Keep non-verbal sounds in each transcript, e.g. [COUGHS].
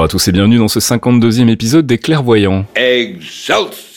Bonjour à tous et bienvenue dans ce 52e épisode des Clairvoyants. Excelsior!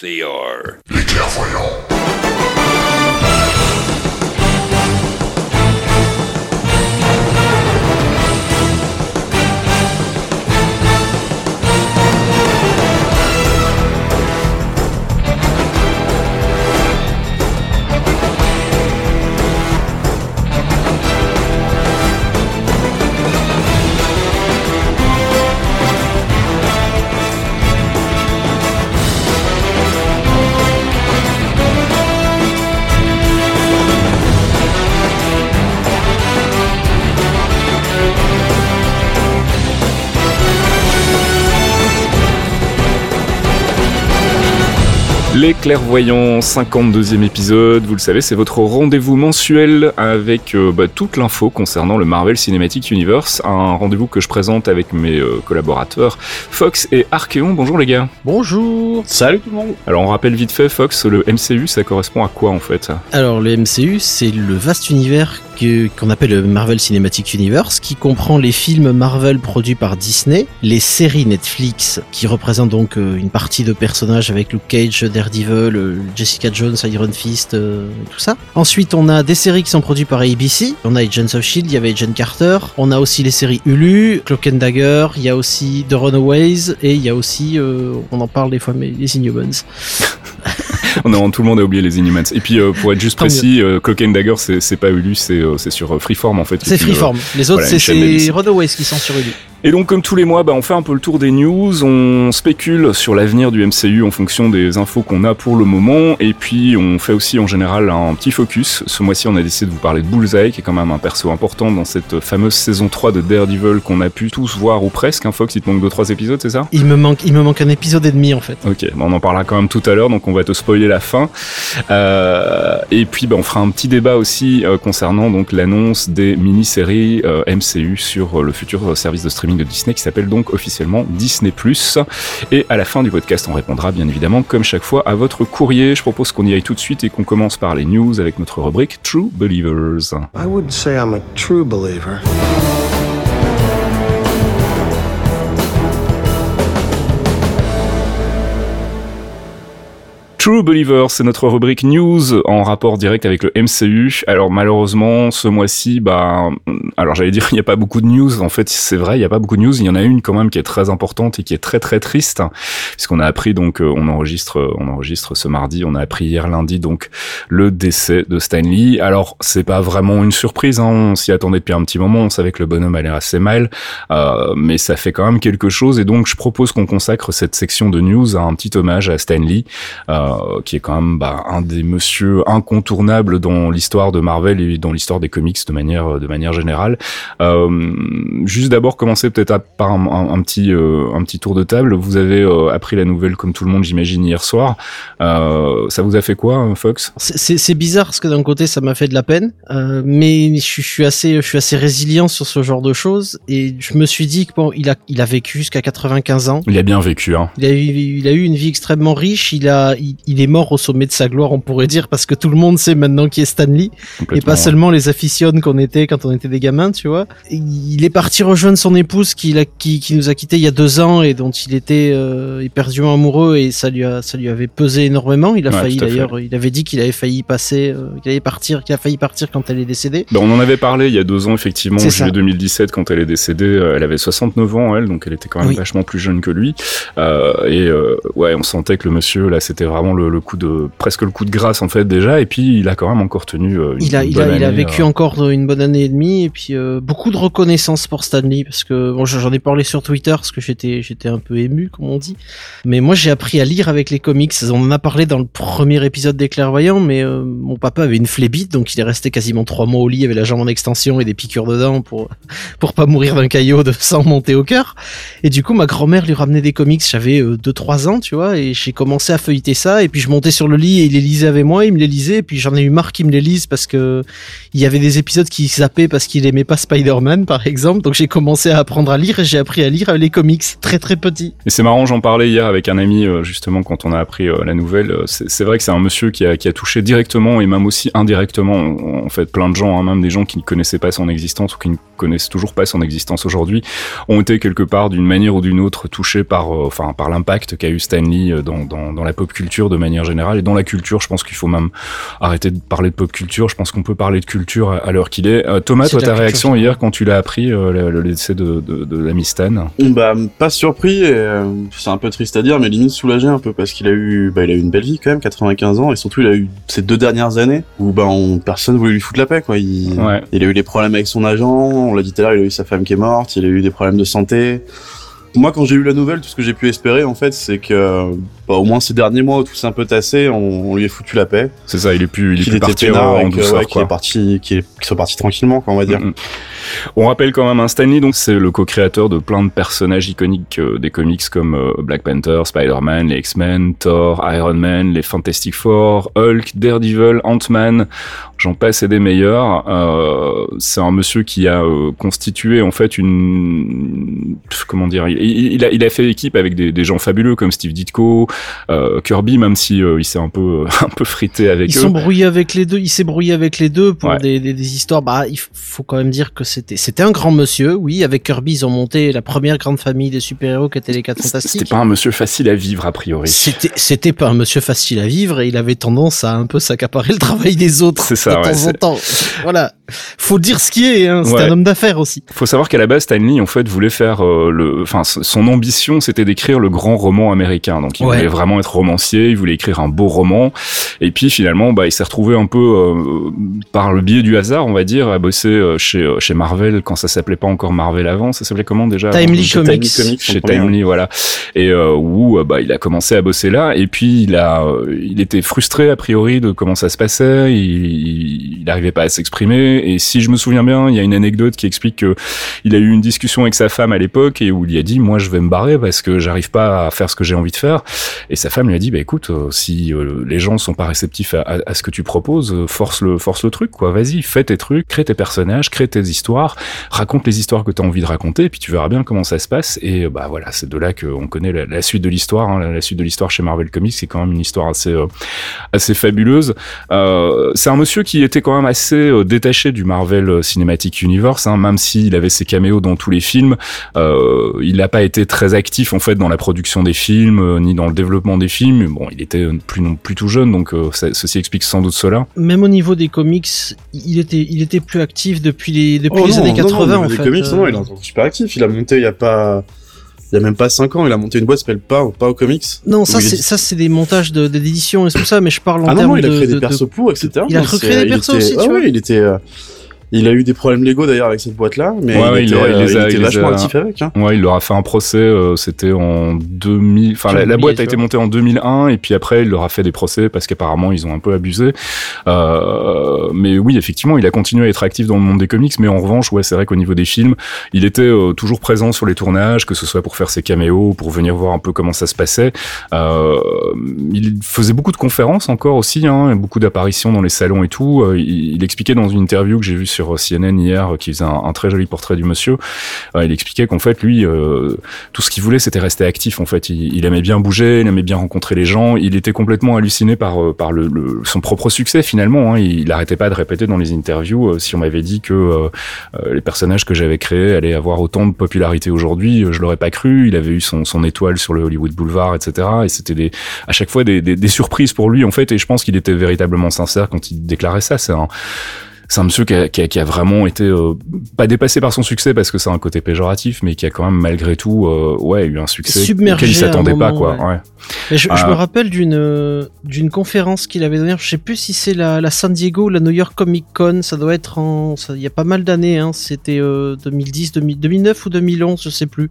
Les Clairvoyants, 52e épisode, vous le savez, c'est votre rendez-vous mensuel avec euh, bah, toute l'info concernant le Marvel Cinematic Universe, un rendez-vous que je présente avec mes euh, collaborateurs Fox et Archeon. Bonjour les gars. Bonjour. Salut tout le monde. Alors on rappelle vite fait, Fox, le MCU, ça correspond à quoi en fait? Alors le MCU, c'est le vaste univers que- qu'on appelle le Marvel Cinematic Universe, qui comprend les films Marvel produits par Disney, les séries Netflix, qui représentent donc euh, une partie de personnages avec Luke Cage, Daredevil, Jessica Jones, Iron Fist, euh, tout ça. Ensuite, on a des séries qui sont produites par ABC. On a Agents of Shield, il y avait Agent Carter. On a aussi les séries Hulu, Cloak and Dagger. Il y a aussi The Runaways et il y a aussi, euh, on en parle des fois, mais les Inhumans. [LAUGHS] On a, tout le monde a oublié les Inhumans. Et puis euh, pour être juste Tant précis, Cloak and Dagger, c'est pas Hulu, c'est sur Freeform en fait. C'est Freeform. Les autres, voilà, c'est Runaways qui sont sur Hulu. Et donc, comme tous les mois, bah, on fait un peu le tour des news, on spécule sur l'avenir du MCU en fonction des infos qu'on a pour le moment, et puis on fait aussi en général un petit focus. Ce mois-ci, on a décidé de vous parler de Bullseye, qui est quand même un perso important dans cette fameuse saison 3 de Daredevil qu'on a pu tous voir, ou presque. Hein, Fox, il te manque 2-3 épisodes, c'est ça? Il me manque, il me manque un épisode et demi en fait. Ok, bon, on en parlera quand même tout à l'heure, donc on va te spoiler la fin. Euh, et puis bah, on fera un petit débat aussi euh, concernant donc l'annonce des mini-séries euh, MCU sur le futur euh, service de streaming de Disney qui s'appelle donc officiellement Disney+. Et à la fin du podcast, on répondra bien évidemment comme chaque fois à votre courrier. Je propose qu'on y aille tout de suite et qu'on commence par les news avec notre rubrique True Believers. I wouldn't say I'm a true believer. True Believer, c'est notre rubrique news en rapport direct avec le MCU. Alors malheureusement, ce mois-ci, bah, alors j'allais dire [LAUGHS] il n'y a pas beaucoup de news. En fait, c'est vrai, il n'y a pas beaucoup de news. Il y en a une quand même qui est très importante et qui est très très triste, puisqu'on a appris donc, euh, on enregistre, euh, on enregistre ce mardi, on a appris hier lundi donc le décès de Stan Lee. Alors c'est pas vraiment une surprise, hein, on s'y attendait depuis un petit moment. On savait que le bonhomme allait assez mal, euh, mais ça fait quand même quelque chose. Et donc je propose qu'on consacre cette section de news à un petit hommage à Stan Lee. Euh, qui est quand même bah, un des monsieur incontournables dans l'histoire de Marvel et dans l'histoire des comics de manière de manière générale. Euh, juste d'abord commencer peut-être par un, un- un petit euh, un petit tour de table. Vous avez euh, appris la nouvelle comme tout le monde, j'imagine hier soir. Euh, ça vous a fait quoi, Fox? C'est- bizarre parce que d'un côté ça m'a fait de la peine, euh, mais je, suis- je suis assez, je suis assez résilient sur ce genre de choses et je me suis dit que bon, il a, il a vécu jusqu'à 95 ans. Il a bien vécu, hein. Il a, eu, il a eu une vie extrêmement riche. Il a, il, il est mort au sommet de sa gloire, on pourrait dire, parce que tout le monde sait maintenant qui est Stanley. Et pas seulement les aficionnes qu'on était quand on était des gamins, tu vois. Il est parti rejoindre son épouse qui, qui, qui nous a quittés il y a deux ans et dont il était euh, éperdument amoureux et ça lui, a, ça lui avait pesé énormément. Il a Ouais, failli d'ailleurs, il avait dit qu'il avait failli passer, euh, qu'il allait partir, qu'il a failli partir quand elle est décédée. Ben, on en avait parlé il y a deux ans, effectivement, en juillet ça. 2017, quand elle est décédée. euh, Elle avait 69 ans, elle, donc elle était quand même Oui. vachement plus jeune que lui. Euh, et ouais, on sentait que le monsieur, là, c'était vraiment le, le coup de, presque le coup de grâce, en fait, déjà. Et puis, il a quand même encore tenu euh, une Il a, il bonne a, il a année, vécu euh, encore une bonne année et demie et puis euh, beaucoup de reconnaissance pour Stanley parce que bon, j'en ai parlé sur Twitter parce que j'étais, j'étais un peu ému comme on dit. Mais moi j'ai appris à lire avec les comics. On en a parlé dans le premier épisode des Clairvoyants, mais euh, mon papa avait une flébite donc il est resté quasiment trois mois au lit avec la jambe en extension et des piqûres dedans pour [LAUGHS] pour pas mourir d'un caillot de [LAUGHS] sang monté au cœur. Et du coup ma grand-mère lui ramenait des comics. J'avais 2-3 ans, tu vois, et j'ai commencé à feuilleter ça et puis je montais sur le lit et il les lisait avec moi, il me les lisait, et puis j'en ai eu marre qu'il me les lise parce que il y avait des épisodes qui zappaient parce qu'il aimait pas Spider-Man, par exemple. Donc j'ai commencé à apprendre à lire et j'ai appris à lire les comics très très petits. Et c'est marrant, j'en parlais hier avec un ami, euh, justement, quand on a appris euh, la nouvelle. Euh, C'est vrai que c'est un monsieur qui a, qui a touché directement et même aussi indirectement, en fait, plein de gens, hein, même des gens qui ne connaissaient pas son existence ou qui ne connaissent toujours pas son existence aujourd'hui, ont été quelque part d'une manière ou d'une autre touchés par, enfin, par l'impact qu'a eu Stanley dans, dans, dans la pop culture de manière générale et dans la culture. Je pense qu'il faut même arrêter de parler de pop culture. Je pense qu'on peut parler de culture à, à l'heure qu'il est. Euh, Thomas, toi, la ta réaction hier quand tu l'as appris, euh, le, le décès de, de, de l'ami Stan Bah, pas surpris, euh, c'est un peu triste à dire, mais limite soulagé un peu parce qu'il a eu, bah, il a eu une belle vie quand même, 95 ans, et surtout il a eu ces deux dernières années où bah, on, personne voulait lui foutre la paix, quoi. Il, Ouais. il a eu des problèmes avec son agent, on l'a dit tout à l'heure, il a eu sa femme qui est morte, il a eu des problèmes de santé. Moi, quand j'ai eu la nouvelle, tout ce que j'ai pu espérer, en fait, c'est que, bah, au moins ces derniers mois où tout s'est un peu tassé, on, on lui a foutu la paix. C'est ça, il est plus, il est Qu'il plus était parti en et que, douceur, ouais, quoi. est parti, qu'il est- qu'il soit parti tranquillement, quoi, on va dire. Mm, mm. On rappelle quand même un Stanley, donc c'est le co-créateur de plein de personnages iconiques euh, des comics comme euh, Black Panther, Spider-Man, les X-Men, Thor, Iron Man, les Fantastic Four, Hulk, Daredevil, Ant-Man, j'en passe et des meilleurs. Euh, c'est un monsieur qui a euh, constitué en fait une comment dire, il, il- il a, il a fait équipe avec des, des gens fabuleux comme Steve Ditko, Kirby, même si euh, il s'est un peu [LAUGHS] un peu frité avec Ils eux. sont brouillés avec les deux, il s'est brouillé avec les deux pour Ouais. des, des, des histoires. Bah, il faut quand même dire que c'était c'était un grand monsieur. Oui, avec Kirby, ils ont monté la première grande famille des super-héros qui étaient les quatre C'était fantastiques. pas un monsieur facile à vivre a priori. C'était c'était pas un monsieur facile à vivre et il avait tendance à un peu s'accaparer le travail des autres C'est ça, de ouais, temps en c'est- temps. Voilà, faut dire ce qui est. Hein. C'était Ouais. un homme d'affaires aussi. Faut savoir qu'à la base, Stanley en fait voulait faire euh, le, enfin son ambition c'était d'écrire le grand roman américain. Donc il Ouais. Voulait vraiment être romancier, il voulait écrire un beau roman. Et puis finalement, bah il s'est retrouvé un peu euh, par le biais du hasard, on va dire, à bosser euh, chez euh, chez Marvel quand ça s'appelait pas encore Marvel avant. Ça s'appelait comment déjà Timely Chez Comics. Comics, Chez Timely, voilà. Et euh, où euh, bah il a commencé à bosser là. Et puis il a, euh, il était frustré a priori de comment ça se passait. Il, il arrivait pas à s'exprimer. Et si je me souviens bien, il y a une anecdote qui explique que il a eu une discussion avec sa femme à l'époque et où il a dit moi je vais me barrer parce que j'arrive pas à faire ce que j'ai envie de faire et sa femme lui a dit bah écoute euh, si euh, les gens sont pas réceptifs à, à- à ce que tu proposes euh, force le force le truc quoi vas-y fais tes trucs crée tes personnages crée tes histoires raconte les histoires que tu as envie de raconter et puis tu verras bien comment ça se passe et bah voilà c'est de là qu'on connaît la, la suite de l'histoire hein. la, suite de l'histoire chez Marvel Comics c'est quand même une histoire assez euh, assez fabuleuse euh, c'est un monsieur qui était quand même assez euh, détaché du Marvel Cinematic Universe, hein, même s'il avait ses caméos dans tous les films. Il n'a pas été très actif en fait dans la production des films ni dans le développement des films. Bon, il était plus non plus tout jeune, donc euh, ça- ceci explique sans doute cela. Même au niveau des comics, il était il était plus actif depuis les depuis Oh les non, années non, 80 non, en les fait. comics, non, Euh, il est super actif. Il a monté il y a pas, il y a même pas 5 ans, il a monté une boîte qui s'appelle pas, pas au comics. Non, ça c'est est- ça c'est des montages de d'édition et tout ça, mais je parle en Ah non, il a de, créé de- des persos pour, etc. il a recréé des persos aussi, tu ah vois. ouais, il était, euh, il a eu des problèmes légaux d'ailleurs avec cette boîte-là, mais Ouais, il, ouais, était, il les euh, a- il était il les vachement a- actif avec. Hein. Ouais, il leur a fait un procès. euh, C'était en 2000. Enfin, la, boîte a été montée en 2001 et puis après il leur a fait des procès parce qu'apparemment ils ont un peu abusé. Euh, mais oui, effectivement, il a continué à être actif dans le monde des comics. Mais en revanche, ouais, c'est vrai qu'au niveau des films, il était euh, toujours présent sur les tournages, que ce soit pour faire ses caméos, pour venir voir un peu comment ça se passait. Euh, il faisait beaucoup de conférences encore aussi, hein, beaucoup d'apparitions dans les salons et tout. Euh, il, il expliquait dans une interview que j'ai vue sur CNN hier, euh, qui faisait un, un très joli portrait du monsieur. Euh, il expliquait qu'en fait, lui, euh, tout ce qu'il voulait, c'était rester actif. En fait, il, aimait bien bouger, il aimait bien rencontrer les gens. Il était complètement halluciné par euh, son propre succès finalement. Hein. Il, il arrêtait pas de répéter dans les interviews euh, si on m'avait dit que euh, euh, les personnages que j'avais créés allaient avoir autant de popularité aujourd'hui, euh, je l'aurais pas cru. Il avait eu son, étoile sur le Hollywood Boulevard, etc. Et c'était à chaque fois des, des, des surprises pour lui en fait. Et je pense qu'il était véritablement sincère quand il déclarait ça. C'est un c'est un monsieur qui a, qui a, qui a vraiment été euh, pas dépassé par son succès parce que c'est un côté péjoratif, mais qui a quand même malgré tout euh, ouais eu un succès Submergé auquel il s'attendait pas quoi. ouais. Ouais. Mais je, je me rappelle d'une euh, d'une conférence qu'il avait donnée. Je sais plus si c'est la, la San Diego ou la New York Comic Con. Ça doit être en. Il y a pas mal d'années. Hein. C'était euh, 2010, 2000 2009 ou 2011, je sais plus.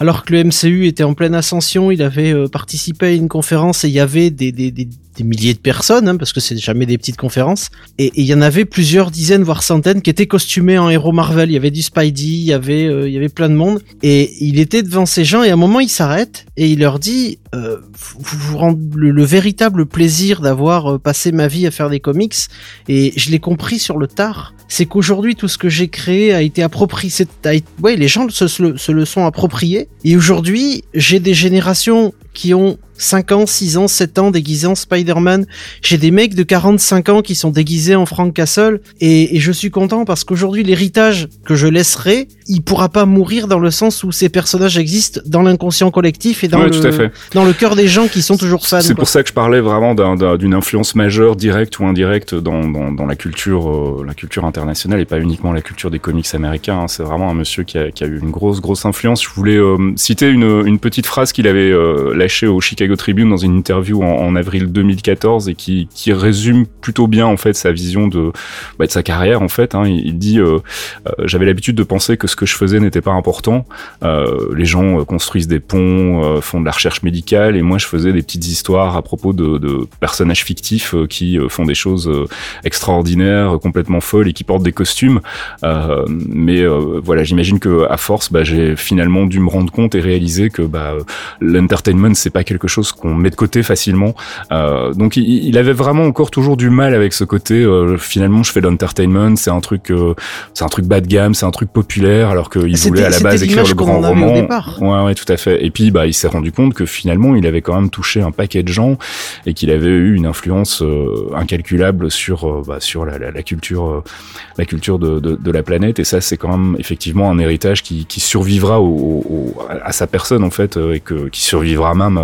Alors que le MCU était en pleine ascension, il avait euh, participé à une conférence et il y avait des, des, des des milliers de personnes, hein, parce que c'est jamais des petites conférences. Et il y en avait plusieurs dizaines, voire centaines, qui étaient costumés en héros Marvel. Il y avait du Spidey, il y avait, euh, il y avait plein de monde. Et il était devant ces gens, et à un moment, il s'arrête et il leur dit euh, vous vous rendez le, le véritable plaisir d'avoir euh, passé ma vie à faire des comics. Et je l'ai compris sur le tard. C'est qu'aujourd'hui, tout ce que j'ai créé a été approprié. a été- ouais, les gens se le- se le sont appropriés. Et aujourd'hui, j'ai des générations qui ont 5 ans, 6 ans, 7 ans déguisés en Spider-Man. J'ai des mecs de 45 ans qui sont déguisés en Frank Castle. Et, et je suis content parce qu'aujourd'hui, l'héritage que je laisserai, il pourra pas mourir dans le sens où ces personnages existent dans l'inconscient collectif et dans, Ouais, le, dans cœur des gens qui sont toujours fans. C'est pour ça que je parlais vraiment d'un- d'un- d'une influence majeure, directe ou indirecte, dans, dans, dans la culture, euh, la culture internationale et pas uniquement la culture des comics américains. hein. C'est vraiment un monsieur qui a, qui a eu une grosse, grosse influence. Je voulais euh, citer une, une petite phrase qu'il avait euh, lâchée au Chicago Tribune dans une interview en, avril 2014 et qui, qui résume plutôt bien en fait sa vision de, bah, de sa carrière. En fait, hein. il, dit euh, euh, j'avais l'habitude de penser que ce que je faisais n'était pas important. Euh, les gens construisent des ponts, font de la recherche médicale, et moi je faisais des petites histoires à propos de, personnages fictifs qui font des choses extraordinaires, complètement folles et qui portent des costumes. Mais voilà, j'imagine que à force, bah, j'ai finalement dû me rendre compte et réaliser que bah, l'entertainment c'est pas quelque chose qu'on met de côté facilement. Euh, donc il, il avait vraiment encore toujours du mal avec ce côté. euh, finalement, je fais de l'entertainment, c'est un truc, euh, c'est un truc bas de gamme, c'est un truc populaire, alors qu'il voulait à la base écrire le grand roman. Ouais, ouais, tout à fait. Et puis, bah, il s'est rendu compte que finalement, il avait quand même touché un paquet de gens et qu'il avait eu une influence euh, incalculable sur, euh, bah, sur la, la, la culture, euh, la culture de, de, de la planète. Et ça, c'est quand même effectivement un héritage qui, qui survivra au, au- à sa personne en fait, et que qui survivra même.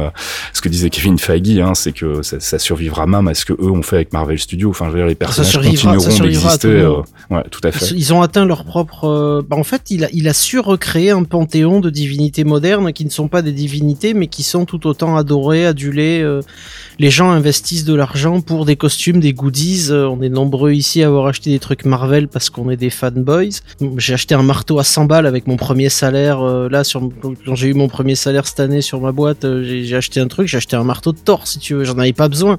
Ce que disait Kevin Feige, hein, c'est que ça, ça survivra même à ce que eux ont fait avec Marvel Studios. Enfin, je veux dire, les personnages ça continueront d'exister. euh, ouais, tout à fait. Ils ont atteint leur propre. euh, bah, en fait, il a, il a su recréer un panthéon de divinités modernes qui ne sont pas des divinités, mais qui sont tout autant adorées, adulées. euh. les gens investissent de l'argent pour des costumes, des goodies. euh, on est nombreux ici à avoir acheté des trucs Marvel parce qu'on est des fanboys. J'ai acheté un marteau à 100 balles avec mon premier salaire. là, sur, quand j'ai eu mon premier salaire cette année sur ma boîte, j'ai acheté un truc. J'ai acheté un marteau de Thor, si tu veux. J'en avais pas besoin.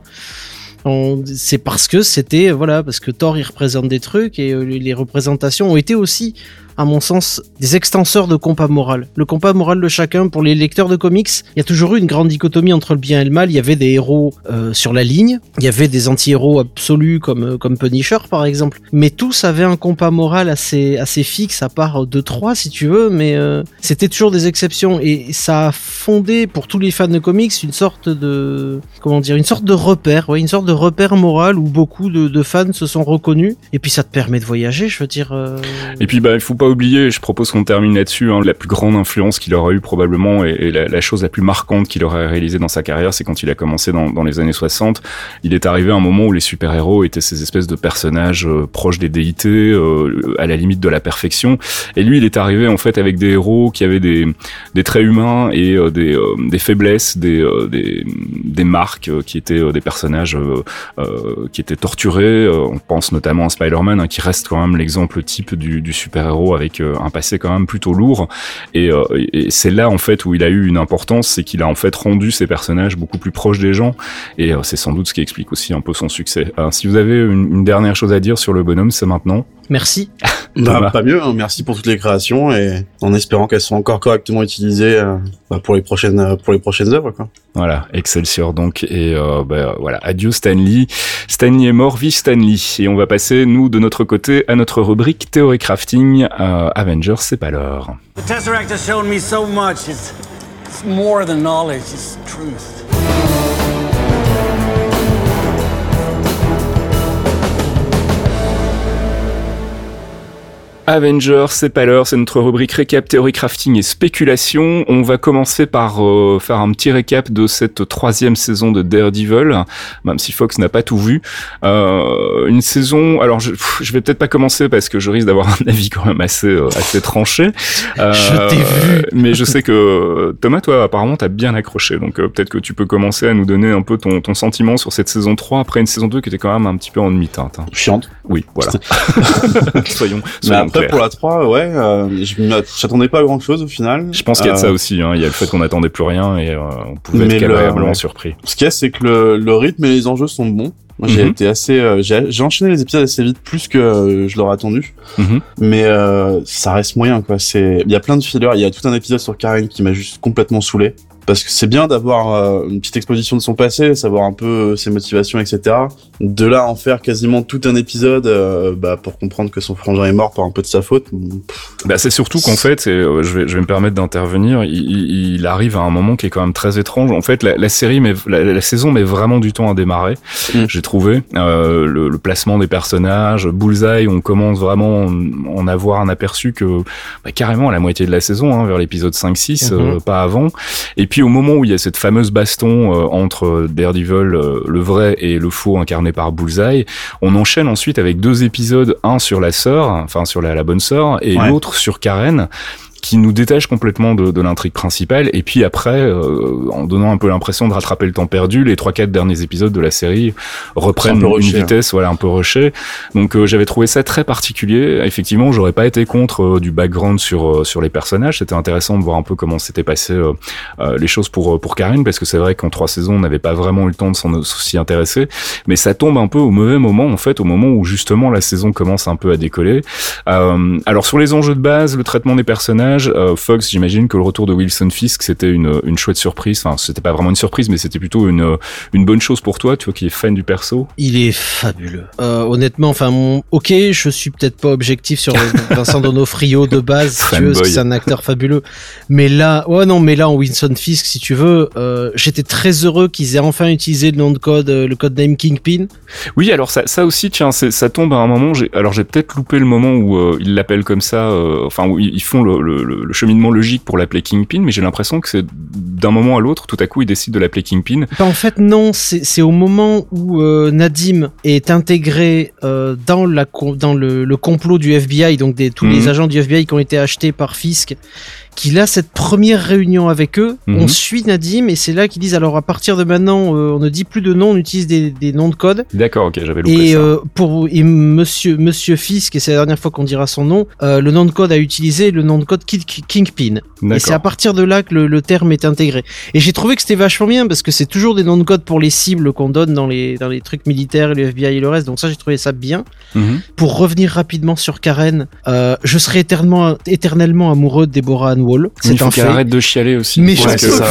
C'est parce que c'était voilà parce que Thor il représente des trucs et euh, les représentations ont été aussi à mon sens des extenseurs de compas moral. Le compas moral de chacun pour les lecteurs de comics, il y a toujours eu une grande dichotomie entre le bien et le mal. Il y avait des héros euh, sur la ligne, il y avait des anti-héros absolus comme euh, comme Punisher par exemple, mais tous avaient un compas moral assez assez fixe à part deux trois si tu veux, mais euh, c'était toujours des exceptions et ça a fondé pour tous les fans de comics une sorte de comment dire une sorte de repère, ouais, une sorte de repère moral où beaucoup de, fans se sont reconnus et puis ça te permet de voyager, je veux dire. euh, Et puis, bah, il faut pas oublier, je propose qu'on termine là-dessus, hein, la plus grande influence qu'il aura eu probablement et, et la, chose la plus marquante qu'il aurait réalisée dans sa carrière, c'est quand il a commencé dans, les années 60. Il est arrivé à un moment où les super-héros étaient ces espèces de personnages euh, proches des déités, euh, à la limite de la perfection. Et lui, il est arrivé en fait avec des héros qui avaient des, traits humains et euh, des, faiblesses, des, marques qui étaient des personnages qui étaient torturés. On pense notamment à Spider-Man, hein, qui reste quand même l'exemple type du super-héros avec euh, un passé quand même plutôt lourd. Et, euh, et c'est là en fait où il a eu une importance, c'est qu'il a en fait rendu ses personnages beaucoup plus proches des gens. Et euh, c'est sans doute ce qui explique aussi un peu son succès. Si vous avez une, une dernière chose à dire sur le bonhomme, c'est maintenant. Merci. [LAUGHS] Bah, pas mieux, hein. merci pour toutes les créations et en espérant qu'elles sont encore correctement utilisées euh, bah, pour les prochaines euh, pour les prochaines œuvres quoi. Voilà, Excelsior donc et euh, bah, voilà, adieu Stanley. Stanley est mort, vive Stanley. Et on va passer nous de notre côté à notre rubrique théorie crafting. Euh, Avengers, c'est pas l'heure. The Tesseract has shown me so much. It's, it's more than knowledge, it's truth. Avengers, c'est pas l'heure, c'est notre rubrique récap, théorie crafting et spéculation. On va commencer par euh, faire un petit récap de cette troisième saison de Daredevil, même si Fox n'a pas tout vu. Euh, une saison, alors je, pff, je vais peut-être pas commencer parce que je risque d'avoir un [LAUGHS] avis quand même assez euh, assez tranché. Euh, Je t'ai vu. Mais je sais que Thomas, toi, apparemment, t'as bien accroché, donc euh, peut-être que tu peux commencer à nous donner un peu ton, ton sentiment sur cette saison 3 après une saison 2 qui était quand même un petit peu en demi-teinte. hein. Chiante. Oui, voilà. [LAUGHS] [LAUGHS] soyons, soyons clair. pour la 3, ouais, euh, je j'attendais pas à grand chose au final. Je pense qu'il y a de Euh, ça aussi. Hein. Il y a le fait qu'on n'attendait plus rien et euh, on pouvait Mais être le- agréablement surpris. Ce qu'il y a, c'est que le, le rythme et les enjeux sont bons. Moi, j'ai Mhm. été assez, euh, j'ai enchaîné les épisodes assez vite, plus que euh, je l'aurais attendu. Mhm. Mais euh, ça reste moyen, quoi. C'est, il y a plein de fillers. Il y a tout un épisode sur Karen qui m'a juste complètement saoulé. Parce que c'est bien d'avoir euh, une petite exposition de son passé, savoir un peu euh, ses motivations, etc. De là à en faire quasiment tout un épisode euh, bah, pour comprendre que son frangin est mort par un peu de sa faute. Bah, c'est surtout qu'en fait, et, euh, je, vais, je vais me permettre d'intervenir, il, il- il arrive à un moment qui est quand même très étrange. En fait, la, la série, met, la, la saison met vraiment du temps à démarrer, Mm. j'ai trouvé. Euh, le, le placement des personnages, Bullseye, on commence vraiment en, en avoir un aperçu que bah, carrément à la moitié de la saison, hein, vers l'épisode 5-6, Mhm. euh, pas avant. Et puis au moment où il y a cette fameuse baston euh, entre Daredevil, euh, le vrai, et le faux incarné par Bullseye, on enchaîne ensuite avec deux épisodes, un sur la sœur, enfin sur la, la bonne sœur, et Ouais. l'autre sur Karen qui nous détache complètement de, de l'intrigue principale. Et puis après euh, en donnant un peu l'impression de rattraper le temps perdu les trois quatre derniers épisodes de la série reprennent un une hein. vitesse voilà un peu rushée. Donc euh, j'avais trouvé ça très particulier. Effectivement j'aurais pas été contre euh, du background sur euh, sur les personnages. C'était intéressant de voir un peu comment s'étaient passées euh, les choses pour pour Karine parce que c'est vrai qu'en trois saisons on n'avait pas vraiment eu le temps de s'en s'y intéresser. Mais ça tombe un peu au mauvais moment en fait au moment où justement la saison commence un peu à décoller. Euh, alors sur les enjeux de base le traitement des personnages euh, Fox j'imagine que le retour de Wilson Fisk c'était une une chouette surprise enfin c'était pas vraiment une surprise mais c'était plutôt une une bonne chose pour toi tu vois qui est fan du perso Il est fabuleux. Euh, honnêtement, enfin, mon... ok, je suis peut-être pas objectif sur [LAUGHS] Vincent Donofrio de base, si tu veux, c'est un acteur fabuleux. Mais là, ouais, non, mais là, en Winston Fisk, si tu veux, euh, j'étais très heureux qu'ils aient enfin utilisé le nom de code, le code name Kingpin. Oui, alors ça, ça aussi, tiens, ça tombe à un moment. Alors j'ai peut-être loupé le moment où ils l'appellent comme ça, enfin où ils ils font le, le- le- le cheminement logique pour l'appeler Kingpin, mais j'ai l'impression que c'est d'un moment à l'autre, tout à coup, ils décident de l'appeler Kingpin. Bah, en fait, non, c'est au moment où euh, Nadim est intégré euh, dans, la, dans le, le complot du FBI, donc des, tous Mhm. les agents du FBI qui ont été achetés par Fisk, qu'il a cette première réunion avec eux. Mhm. On suit Nadim et c'est là qu'ils disent alors à partir de maintenant, euh, on ne dit plus de nom, on utilise des, des noms de code. D'accord, ok, j'avais loupé Et ça. euh, pour et Monsieur Monsieur Fisk, et c'est la dernière fois qu'on dira son nom, euh, le nom de code a utilisé le nom de code Ki- Ki- Kingpin. Et c'est à partir de là que le, le terme est intégré. Et j'ai trouvé que c'était vachement bien parce que c'est toujours des noms de code pour les cibles qu'on donne dans les, dans les trucs militaires et le FBI et le reste. Donc ça, j'ai trouvé ça bien. Mhm. Pour revenir rapidement sur Karen, je serai éternellement, éternellement amoureux de Deborah C'est un qu'elle fait. arrête de chialer aussi. Mais ça- ça,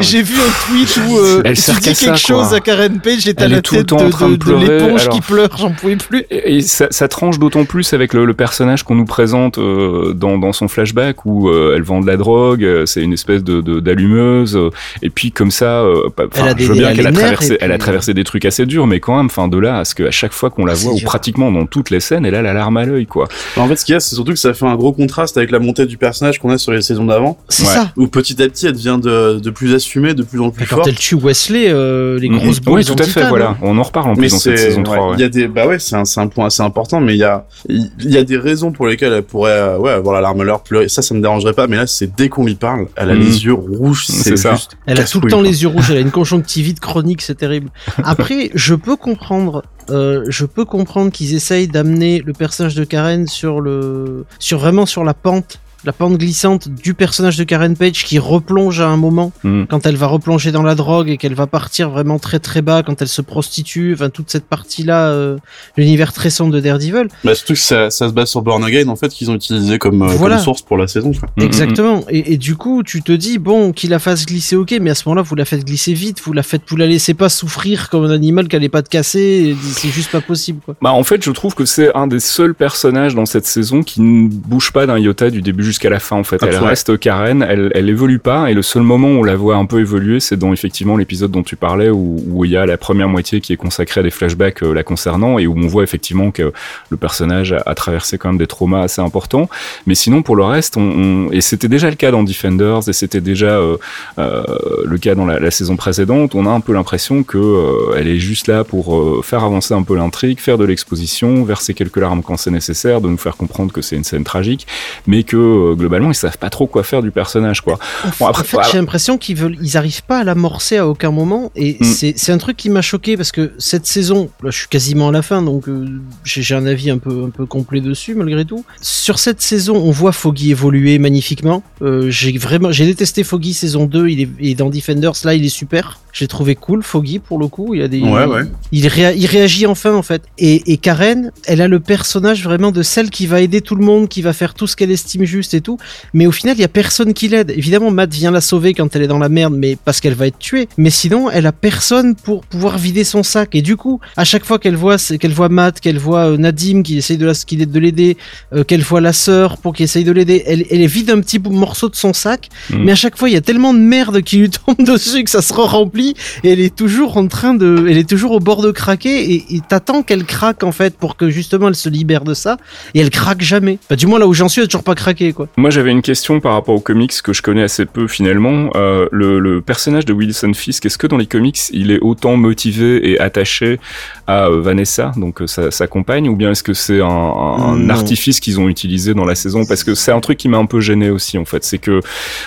j'ai- vu un tweet où euh, Elle tu dis ça, quelque quoi. chose à Karen Page, j'étais à la est tout le tête temps de, en train de de- l'éponge alors- qui pleure, j'en pouvais plus. Et et ça, ça tranche d'autant plus avec le, le personnage qu'on nous présente euh, dans, dans son flashback où euh, elle vend de la drogue, euh, c'est une espèce de de- d'allumeuse, et puis comme ça, euh, des- je veux bien qu'elle a traversé, elle a traversé des trucs assez durs, mais quand même, enfin de là à ce qu'à chaque fois qu'on la Ah, voit, ou pratiquement dans toutes les scènes, elle a la larme à l'œil, quoi. En fait, ce qu'il y a, c'est surtout que ça fait un gros contraste avec la montée du personnage qu'on a sur les saisons d'avant, C'est Ouais. ça. où petit à petit, elle devient de, de plus assumée, de plus en plus Quand forte. elle tue Wesley, euh, les grosses Mhm. boules Oui, tout à fait, voilà. On en reparle en Mais plus dans cette c'est, saison ouais, 3. ouais. il y a des, bah ouais, c'est un, c'est un point assez important, mais il y a, il y a des raisons pour lesquelles elle pourrait, euh, ouais, avoir la larme à l'heure, pleurer. Ça, ça me dérangerait pas, mais là, c'est dès qu'on lui parle, elle a Mhm. les yeux rouges, C'est c'est ça. juste. Elle a tout le temps les yeux rouges, elle a une conjonctivite chronique, c'est terrible. Après, [LAUGHS] je peux comprendre, euh, je peux comprendre qu'ils essayent d'amener le personnage de Karen sur le, sur vraiment sur la pente, la pente glissante du personnage de Karen Page qui replonge à un moment Mhm. quand elle va replonger dans la drogue et qu'elle va partir vraiment très très bas quand elle se prostitue, enfin toute cette partie-là, euh, l'univers très sombre de Daredevil. Bah, surtout que ça, ça se base sur Born Again, en fait, qu'ils ont utilisé comme, euh, Voilà. comme source pour la saison, quoi. Mhm. Exactement. Et, et du coup, tu te dis bon, qu'il la fasse glisser, ok, mais à ce moment-là, vous la faites glisser vite, vous la faites, vous la laissez pas souffrir comme un animal qui allait pas te casser. C'est juste pas possible, quoi. Bah en fait, je trouve que c'est un des seuls personnages dans cette saison qui ne bouge pas d'un iota du début jusqu'à la fin. En fait, elle Absolument. reste Karen, elle, elle évolue pas, et le seul moment où on la voit un peu évoluer, c'est dans effectivement l'épisode dont tu parlais, où, où il y a la première moitié qui est consacrée à des flashbacks euh, la concernant, et où on voit effectivement que le personnage a, a traversé quand même des traumas assez importants. Mais sinon, pour le reste, on, on- et c'était déjà le cas dans Defenders, et c'était déjà euh, euh, le cas dans la, la saison précédente, on a un peu l'impression que elle est juste là pour faire avancer un peu l'intrigue, faire de l'exposition, verser quelques larmes quand c'est nécessaire, de nous faire comprendre que c'est une scène tragique, mais que euh, globalement ils savent pas trop quoi faire du personnage quoi. Bon, après, en fait, j'ai l'impression qu'ils veulent, ils arrivent pas à l'amorcer à aucun moment, et Mm. c'est c'est un truc qui m'a choqué parce que cette saison, là, je suis quasiment à la fin, donc euh, j'ai j'ai un avis un peu un peu complet dessus malgré tout. Sur cette saison, on voit Foggy évoluer magnifiquement. Euh, j'ai vraiment, j'ai détesté Foggy saison 2, il est et dans Defenders là, il est super. J'ai trouvé cool Foggy pour le coup. Il y a des, Ouais, ouais. il, réa- il réagit enfin en fait. Et, et Karen, elle a le personnage vraiment de celle qui va aider tout le monde, qui va faire tout ce qu'elle estime juste et tout. Mais au final, il y a personne qui l'aide. Évidemment, Matt vient la sauver quand elle est dans la merde, mais parce qu'elle va être tuée. Mais sinon, elle a personne pour pouvoir vider son sac. Et du coup, à chaque fois qu'elle voit, qu'elle voit Matt, qu'elle voit euh, Nadim qui essaye de la, l'aider, euh, qu'elle voit la sœur pour qu'il essaye de l'aider, elle, elle vide un petit morceau de son sac. Mhm. Mais à chaque fois, il y a tellement de merde qui lui [LAUGHS] tombe dessus que ça se remplit et elle est toujours en train de, elle est toujours au bord de craquer et t'attends qu'elle craque en fait pour que justement elle se libère de ça et elle craque jamais. Bah, du moins là où j'en suis, elle a toujours pas craqué quoi. Moi, j'avais une question par rapport aux comics que je connais assez peu finalement. Euh, le, le personnage de Wilson Fisk, est-ce que dans les comics, il est autant motivé et attaché à euh, Vanessa, donc euh, sa, sa compagne, ou bien est-ce que c'est un, artifice qu'ils ont utilisé dans la saison? Parce que c'est un truc qui m'a un peu gêné aussi en fait. C'est que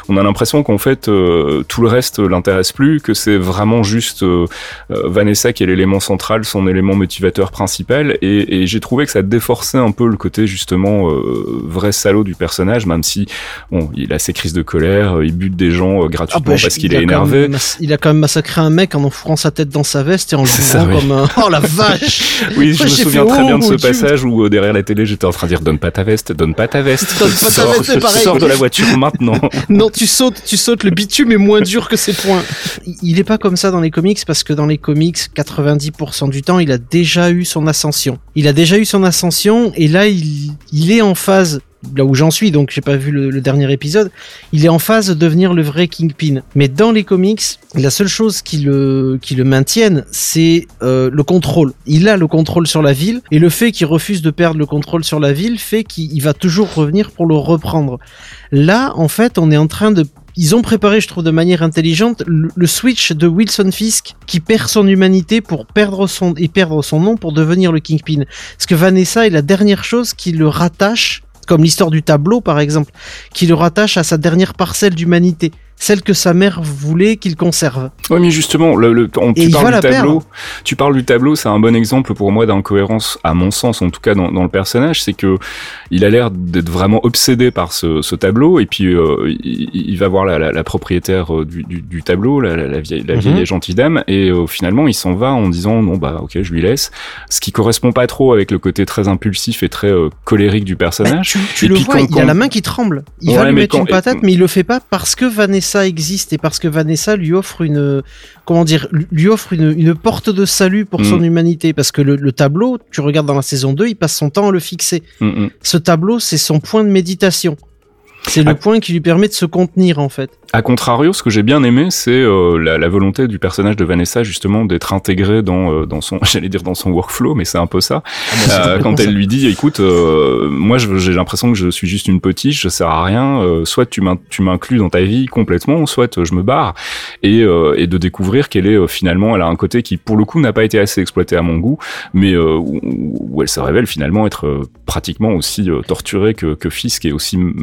on a l'impression qu'en fait euh, tout le reste l'intéresse plus, que c'est vraiment juste euh, euh, Vanessa qui est l'élément central, son élément motivateur principal, et, et j'ai trouvé que ça déforçait un peu le côté justement euh, vrai salaud du personnage, même si bon, il a ses crises de colère, il bute des gens gratuitement bah, parce il qu'il est énervé. même il a quand même massacré un mec en enfourant sa tête dans sa veste et en le oui. comme un. Oh la vache [LAUGHS] Oui, je me souviens très bien de oh, ce Dieu. passage où derrière la télé j'étais en train de dire donne pas ta veste, donne pas ta veste, Donne pas ta veste, c'est pareil. sors de la voiture maintenant. [LAUGHS] Non, tu sautes, tu sautes, le bitume est moins dur que ses poings. Il- Il est pas comme ça dans les comics parce que dans les comics, 90% du temps, il a déjà eu son ascension. Il a déjà eu son ascension et là, il, est en phase, là où j'en suis, donc j'ai pas vu le, dernier épisode, il est en phase de devenir le vrai Kingpin. Mais dans les comics, la seule chose qui le, qui le maintienne, c'est euh, le contrôle. Il a le contrôle sur la ville et le fait qu'il refuse de perdre le contrôle sur la ville fait qu'il il va toujours revenir pour le reprendre. Là, en fait, on est en train de ils ont préparé, je trouve, de manière intelligente le, switch de Wilson Fisk qui perd son humanité pour perdre son et perdre son nom pour devenir le Kingpin. Parce que Vanessa est la dernière chose qui le rattache, comme l'histoire du tableau par exemple, qui le rattache à sa dernière parcelle d'humanité, celle que sa mère voulait qu'il conserve. Oui, mais justement, le, le- on- tu parles du tableau. perdre. Tu parles du tableau, c'est un bon exemple pour moi d'incohérence, à mon sens, en tout cas dans, dans le personnage, c'est que il a l'air d'être vraiment obsédé par ce, ce tableau, et puis euh, il, il va voir la, la, la propriétaire euh, du, du, du tableau, la, vieille, la Mhm. gentille dame, et euh, finalement il s'en va en disant non bah ok je lui laisse, ce qui correspond pas trop avec le côté très impulsif et très euh, colérique du Bah, personnage. tu le vois, quand- il a quand- la main qui tremble. Il Ouais, va lui mettre quand- une patate, mais il le fait pas parce que Vanessa existe et parce que Vanessa lui offre une, comment dire, lui offre une, une porte de salut pour Mm. son humanité. Parce que le, le tableau, tu regardes dans la saison 2, il passe son temps à le fixer. Mm, mm. Ce tableau, c'est son point de méditation. C'est le Ah. point qui lui permet de se contenir en fait. A contrario, ce que j'ai bien aimé, c'est euh, la, la volonté du personnage de Vanessa justement d'être intégré dans euh, dans son, [LAUGHS] j'allais dire dans son workflow, mais c'est un peu ça. Euh, quand elle lui dit, écoute, euh, moi j'ai l'impression que je suis juste une potiche, je sers à rien. euh, soit tu m'in- tu m'inclus dans ta vie complètement, soit euh, je me barre. Et, euh, et de découvrir qu'elle est euh, finalement, elle a un côté qui pour le coup n'a pas été assez exploité à mon goût, mais euh, où, où elle se révèle finalement être euh, pratiquement aussi euh, torturée que, que Fisk et aussi m-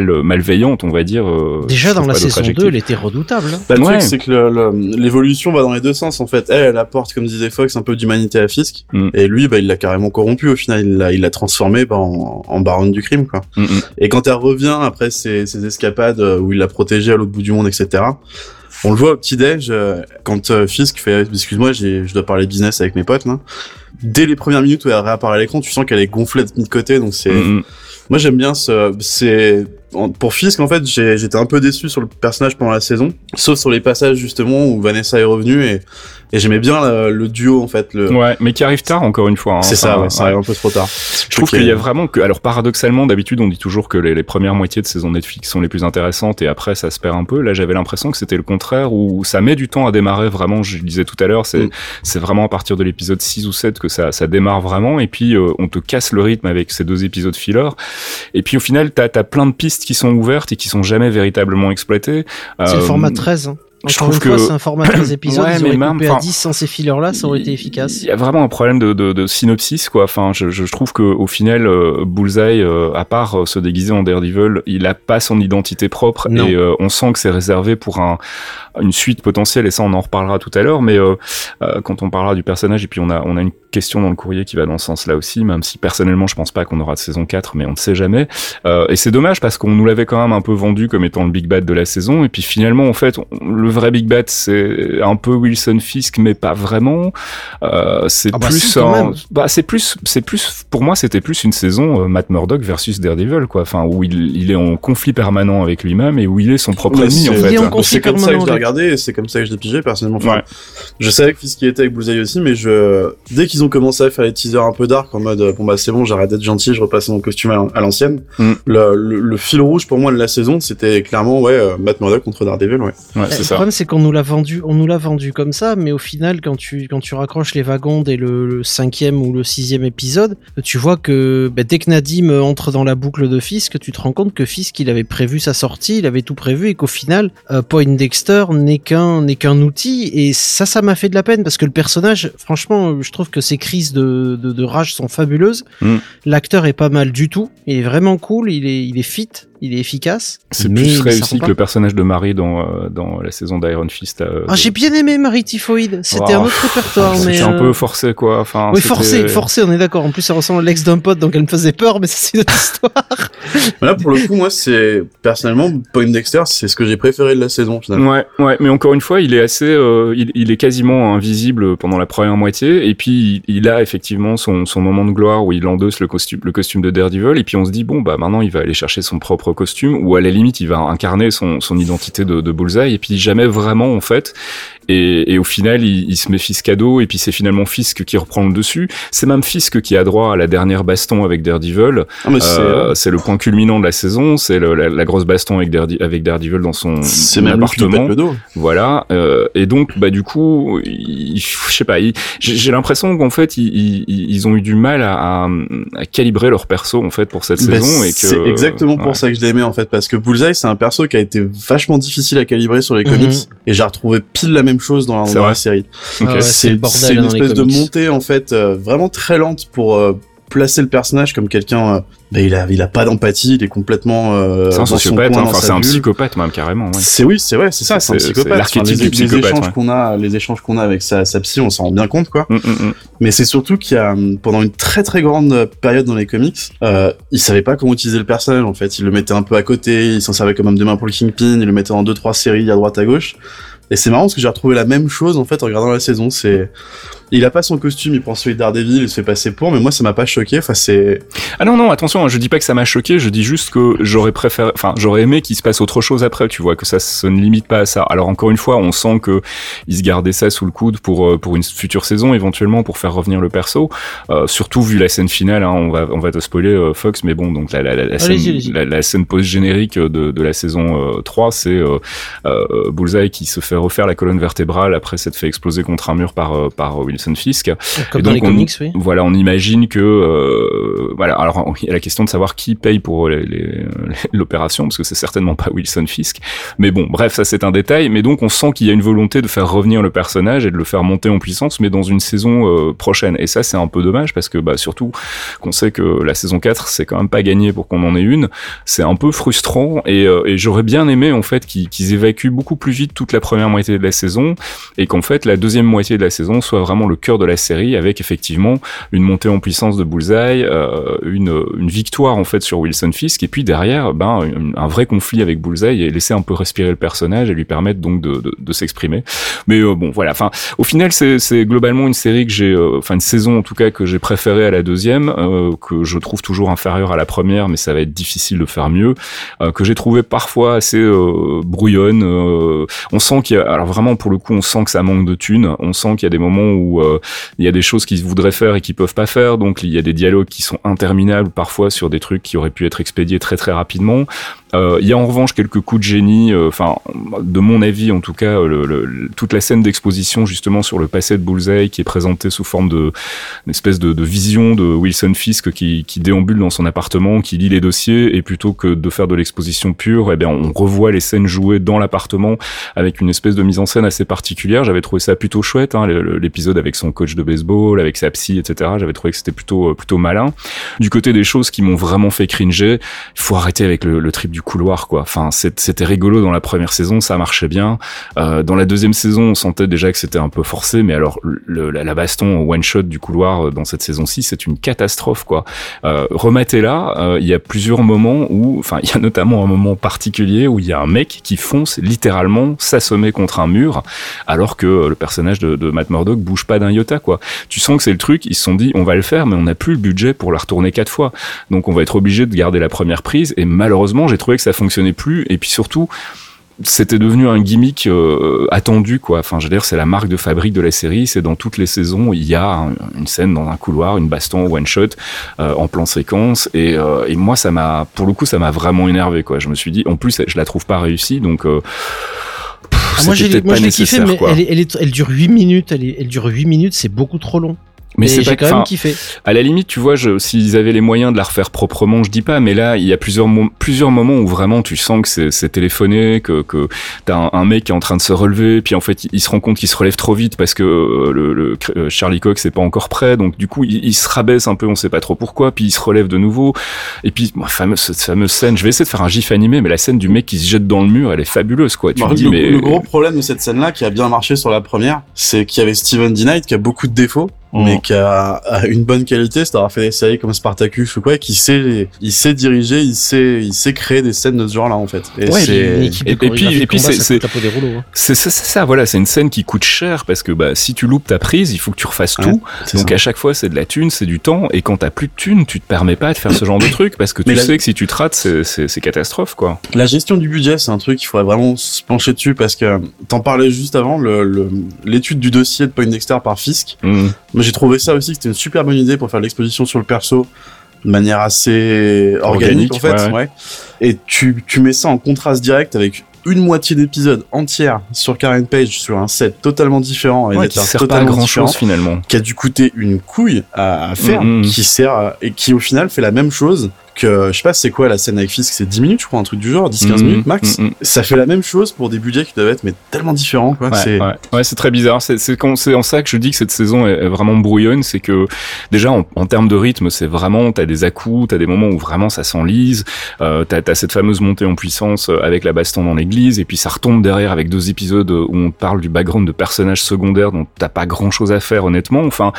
mal malveillante, on va dire. euh, Déjà dans la saison 2, adjectif. elle était redoutable. hein. Bah, le Ouais. truc, c'est que le- le- l'évolution va dans les deux sens, en fait. Elle, elle apporte, comme disait Fox, un peu d'humanité à Fisk. Mm. Et lui, bah, il l'a carrément corrompu, au final. Il l'a, il l'a transformé bah, en, en baronne du crime, quoi. Mm, mm. Et quand elle revient après ses, ses escapades euh, où il l'a protégée à l'autre bout du monde, etc., on le voit au petit-déj, euh, quand euh, Fisk fait « Excuse-moi, j'ai- je dois parler business avec mes potes, là ». Dès les premières minutes où elle réapparaît à l'écran, tu sens qu'elle est gonflée de côté, donc c'est... Mm. Moi, j'aime bien ce... C'est... Pour Fisk, en fait, j'étais un peu déçu sur le personnage pendant la saison, sauf sur les passages, justement, où Vanessa est revenue, et, et j'aimais bien le, le duo, en fait. Le... Ouais, mais qui arrive tard encore une fois. hein. C'est ça, ouais, ça arrive un peu trop tard. Je trouve qu'il y a vraiment que, alors paradoxalement, d'habitude, on dit toujours que les, les premières moitiés de saison Netflix sont les plus intéressantes et après ça se perd un peu. Là, j'avais l'impression que c'était le contraire où ça met du temps à démarrer vraiment. Je le disais tout à l'heure, c'est Mm. c'est vraiment à partir de l'épisode 6 ou 7 que ça, ça démarre vraiment et puis euh, on te casse le rythme avec ces deux épisodes filler. Et puis au final, t'as as plein de pistes qui sont ouvertes et qui sont jamais véritablement exploitées. C'est le Euh, format 13. hein. Je trouve une que c'est un format 13 [CLEARS THROAT] épisodes, Ouais, ils mais même, coupé à enfin, 10 sans ces fillers-là, ça aurait été efficace. Il y a vraiment un problème de, de, de synopsis, quoi. Enfin, je, je trouve que au final, euh, Bullseye, euh, à part euh, se déguiser en Daredevil, il a pas son identité propre Non. et euh, on sent que c'est réservé pour un, une suite potentielle. Et ça, on en reparlera tout à l'heure. Mais euh, euh, quand on parlera du personnage, et puis on a, on a une question dans le courrier qui va dans ce sens-là aussi, même si personnellement, je pense pas qu'on aura de saison 4, mais on ne sait jamais. Et c'est dommage parce qu'on nous l'avait quand même un peu vendu comme étant le big bad de la saison. Et puis finalement, en fait, on- le vrai big bad, c'est un peu Wilson Fisk, mais pas vraiment. Euh, c'est Ah bah plus, si, un- bah c'est plus, c'est plus, pour moi, c'était plus une saison euh, Matt Murdock versus Daredevil, quoi. Enfin, où il, il est en conflit permanent avec lui-même et où il est son propre Ouais, ennemi, c'est- en fait. en C'est comme ça que je l'ai regardé et c'est comme ça que je l'ai pigé personnellement. Enfin, Ouais. Je savais que Fisk y était avec Bullseye aussi, mais je dès qu'ils ont commencé à faire les teasers un peu dark en mode euh, bon bah c'est bon, j'arrête d'être gentil, je repasse mon costume à l'an- à l'ancienne. Mm. Le, le, le fil rouge pour moi de la saison, c'était clairement ouais Matt Murdock contre Daredevil, ouais. Ouais, c'est ça. Problème, c'est qu'on nous l'a vendu, on nous l'a vendu comme ça, mais au final, quand tu quand tu raccroches les wagons dès le, le cinquième ou le sixième épisode, tu vois que bah, dès que Nadim entre dans la boucle de Fisk, tu te rends compte que Fisk, il avait prévu sa sortie, il avait tout prévu, et qu'au final, euh, Point Dexter n'est qu'un n'est qu'un outil, et ça, ça m'a fait de la peine parce que le personnage, franchement, je trouve que ses crises de de, de rage sont fabuleuses. Mm. L'acteur est pas mal du tout, il est vraiment cool, il est il est fit, il est efficace. C'est mais plus réussi que pas- le personnage de Marie dans, euh, dans la saison d'Iron Fist. euh, Ah, de- j'ai bien aimé Marie Typhoïde. C'était Oh, un autre répertoire, mais. C'était un euh, peu forcé, quoi. Enfin, Oui, forcé, forcé, on est d'accord. En plus, ça ressemble à l'ex d'un pote, donc elle me faisait peur, mais ça, c'est une autre histoire. [LAUGHS] Là pour le coup, moi c'est personnellement Point Dexter, c'est ce que j'ai préféré de la saison finalement. Ouais, ouais, mais encore une fois, il est assez, euh, il, il est quasiment invisible pendant la première moitié, et puis il, il a effectivement son, son moment de gloire où il endosse le costume, le costume de Daredevil, et puis on se dit bon bah maintenant il va aller chercher son propre costume, ou à la limite il va incarner son, identité de, de Bullseye, et puis jamais vraiment en fait. Et, et au final, il, il se met Fisk à dos, et puis c'est finalement Fisk qui reprend le dessus. C'est même Fisk qui a droit à la dernière baston avec Daredevil. Ah, mais c'est Euh, c'est le point culminant de la saison, c'est la, la grosse baston avec, Daredi- avec Daredevil dans son c'est même appartement. le dos. Voilà. euh, et donc, bah du coup, il- [LAUGHS] je sais pas. il- J'ai j'ai l'impression qu'en fait, ils, ils, ils ont eu du mal à, à, à calibrer leur perso en fait pour cette Bah, saison et c'est exactement pour ouais. ça que je l'ai aimé en fait parce que Bullseye c'est un perso qui a été vachement difficile à calibrer sur les Mhm. comics et j'ai retrouvé pile la même chose dans, la série. Ah ouais, c'est une les espèce de montée en fait euh, vraiment très lente pour euh, placer le personnage comme quelqu'un euh, bah, il a il a pas d'empathie il est complètement euh, C'est un sociopathe, coin, hein. enfin c'est un psychopathe même carrément. Ouais. C'est oui, c'est vrai, c'est ça, c'est un psychopathe. l'archétype Enfin, les, du les psychopathe, échanges ouais. qu'on a, les échanges qu'on a avec sa, sa psy, on s'en rend bien compte, quoi. Mm, mm, mm. Mais c'est surtout qu'il y a, pendant une très très grande période dans les comics, euh, il savait pas comment utiliser le personnage, en fait. Il le mettait un peu à côté, il s'en servait comme homme de main pour le Kingpin, il le mettait dans deux trois séries à droite à gauche. Et c'est marrant parce que j'ai retrouvé la même chose, en fait, en regardant la saison. C'est, il a pas son costume, il prend celui de Daredevil, il se fait passer pour, mais moi ça m'a pas choqué. Enfin, c'est, Ah non non attention, je dis pas que ça m'a choqué, je dis juste que j'aurais préféré, enfin j'aurais aimé qu'il se passe autre chose après, tu vois, que ça se ne limite pas à ça. Alors encore une fois, on sent que ils se gardaient ça sous le coude pour euh, pour une future saison éventuellement pour faire revenir le perso. Euh, surtout vu la scène finale, hein, on va on va te spoiler euh, Fox, mais bon donc la la, la, la scène la, la scène post générique de, de la saison euh, 3, c'est euh, euh, Bullseye qui se fait refaire la colonne vertébrale après s'être fait exploser contre un mur par euh, par Wilson Fisk. Comme Et dans donc, les on- comics, oui. Voilà, on imagine que euh, voilà. Alors il y a la question de savoir qui paye pour les- [LAUGHS] l'opération, parce que c'est certainement pas Wilson Fisk. Mais bon, bref, ça c'est un détail. Mais donc on sent qu'il y a une volonté de faire revenir le personnage et de le faire monter en puissance, mais dans une saison euh, prochaine. Et ça c'est un peu dommage parce que bah surtout qu'on sait que la saison 4 c'est quand même pas gagné pour qu'on en ait une. C'est un peu frustrant et, euh, et j'aurais bien aimé en fait qu'ils qu'ils évacuent beaucoup plus vite toute la première moitié de la saison et qu'en fait la deuxième moitié de la saison soit vraiment le cœur de la série avec effectivement une montée en puissance de Bullseye, euh, une, une victoire en fait sur Wilson Fisk et puis derrière ben un, vrai conflit avec Bullseye et laisser un peu respirer le personnage et lui permettre donc de, de, de s'exprimer. Mais euh, bon voilà, enfin au final c'est globalement une série que j'ai, euh, enfin une saison en tout cas que j'ai préférée à la deuxième, euh, que je trouve toujours inférieure à la première, mais ça va être difficile de faire mieux, que j'ai trouvé parfois assez brouillonne. on sent qu'il y a, alors vraiment pour le coup, on sent que ça manque de thunes. On sent qu'il y a des moments où euh, il y a des choses qu'ils voudraient faire et qu'ils peuvent pas faire. Donc il y a des dialogues qui sont interminables parfois sur des trucs qui auraient pu être expédiés très très rapidement. Euh, Il y a en revanche quelques coups de génie, euh, enfin, de mon avis en tout cas, le, le- toute la scène d'exposition justement sur le passé de Bullseye qui est présentée sous forme de espèce de, de vision de Wilson Fisk qui, qui déambule dans son appartement, qui lit les dossiers, et plutôt que de faire de l'exposition pure, eh bien, on revoit les scènes jouées dans l'appartement avec une espèce de mise en scène assez particulière. J'avais trouvé ça plutôt chouette, hein, l'épisode avec son coach de baseball, avec sa psy, etc. J'avais trouvé que c'était plutôt euh, plutôt malin. Du côté des choses qui m'ont vraiment fait cringer, il faut arrêter avec le, le trip du couloir, quoi. Enfin, c'était rigolo dans la première saison, ça marchait bien. Euh, dans la deuxième saison, on sentait déjà que c'était un peu forcé, mais alors le, la, baston one shot du couloir euh, dans cette saison-ci, c'est une catastrophe, quoi. Euh, rematez-la, euh, il y a plusieurs moments où, enfin, il y a notamment un moment particulier où il y a un mec qui fonce littéralement s'assommer contre un mur, alors que euh, le personnage de, de Matt Murdock bouge pas d'un iota, quoi. Tu sens que c'est le truc, ils se sont dit, on va le faire, mais on n'a plus le budget pour la retourner quatre fois. Donc on va être obligé de garder la première prise, et malheureusement, j'ai trouvé que ça fonctionnait plus, et puis surtout, c'était devenu un gimmick euh, attendu quoi. Enfin, je veux dire, c'est la marque de fabrique de la série. C'est dans toutes les saisons, il y a un- une scène dans un couloir, une baston one shot euh, en plan séquence. Et, euh, et moi, ça m'a, pour le coup, ça m'a vraiment énervé quoi. Je me suis dit, en plus, je la trouve pas réussie, donc. Euh, pff, Ah, moi, je l'ai kiffé, mais elle, est- elle, est- elle dure 8 minutes. Elle, est- elle dure 8 minutes, c'est beaucoup trop long. Mais c'est j'ai pas quand même kiffé. À la limite, tu vois, je, s'ils avaient les moyens de la refaire proprement, je dis pas, mais là, il y a plusieurs, mo- plusieurs moments où vraiment tu sens que c'est, c'est téléphoné, que, que t'as un, un mec qui est en train de se relever, puis en fait, il, il se rend compte qu'il se relève trop vite parce que euh, le, le- euh, Charlie Cox est pas encore prêt, donc du coup, il, il se rabaisse un peu, on sait pas trop pourquoi, puis il se relève de nouveau, et puis, moi, fameuse, cette fameuse scène, je vais essayer de faire un gif animé, mais la scène du mec qui se jette dans le mur, elle est fabuleuse, quoi. Tu Bah, dis, le, mais. le gros problème de cette scène-là, qui a bien marché sur la première, c'est qu'il y avait Steven D. Knight qui a beaucoup de défauts, Mm. mais qui a, a une bonne qualité, c'est d'avoir fait des séries comme Spartacus ou quoi, et qui sait, il sait diriger, il sait, il sait créer des scènes de ce genre-là en fait. Et Ouais, et- et puis- et puis c'est- c'est- hein. C'est c'est- c'est ça, voilà, c'est une scène qui coûte cher parce que bah, si tu loupes ta prise, il faut que tu refasses Ouais, tout. Donc ça. à chaque fois, c'est de la thune, c'est du temps, et quand t'as plus de thune, tu te permets pas de faire ce genre de truc parce que tu Mais la- sais que si tu te rates, c'est- c'est c'est catastrophe, quoi. La gestion du budget, c'est un truc qu'il faudrait vraiment se pencher dessus parce que t'en parlais juste avant, le- le- l'étude du dossier de Poindexter par Fisk. Mm. Moi, j'ai trouvé ça aussi que c'était une super bonne idée pour faire l'exposition sur le perso de manière assez organique, Organique, en fait. ouais, ouais. ouais. Et tu, tu mets ça en contraste direct avec une moitié d'épisode entière sur Karen Page sur un set totalement différent, avec Ouais, qui pas à grand chose finalement. qui a dû coûter une couille à, à faire, Mm, mm. qui sert à- et qui au final fait la même chose que je sais pas c'est quoi la scène avec Fisk, c'est 10 minutes je crois un truc du genre, 10-15 Mm, minutes max? mm, mm. Ça fait la même chose pour des budgets qui doivent être mais tellement différents quoi. Ouais, c'est ouais. Ouais, c'est très bizarre. C'est c'est quand- c'est en ça que je dis que cette saison est, vraiment brouillonne, c'est que déjà en, en termes de rythme, c'est vraiment t'as des à-coups, t'as des moments où vraiment ça s'enlise, euh, t'as as cette fameuse montée en puissance euh, avec la baston dans l'église, et puis ça retombe derrière avec deux épisodes où on parle du background de personnages secondaires dont t'as pas grand-chose à faire honnêtement. Enfin,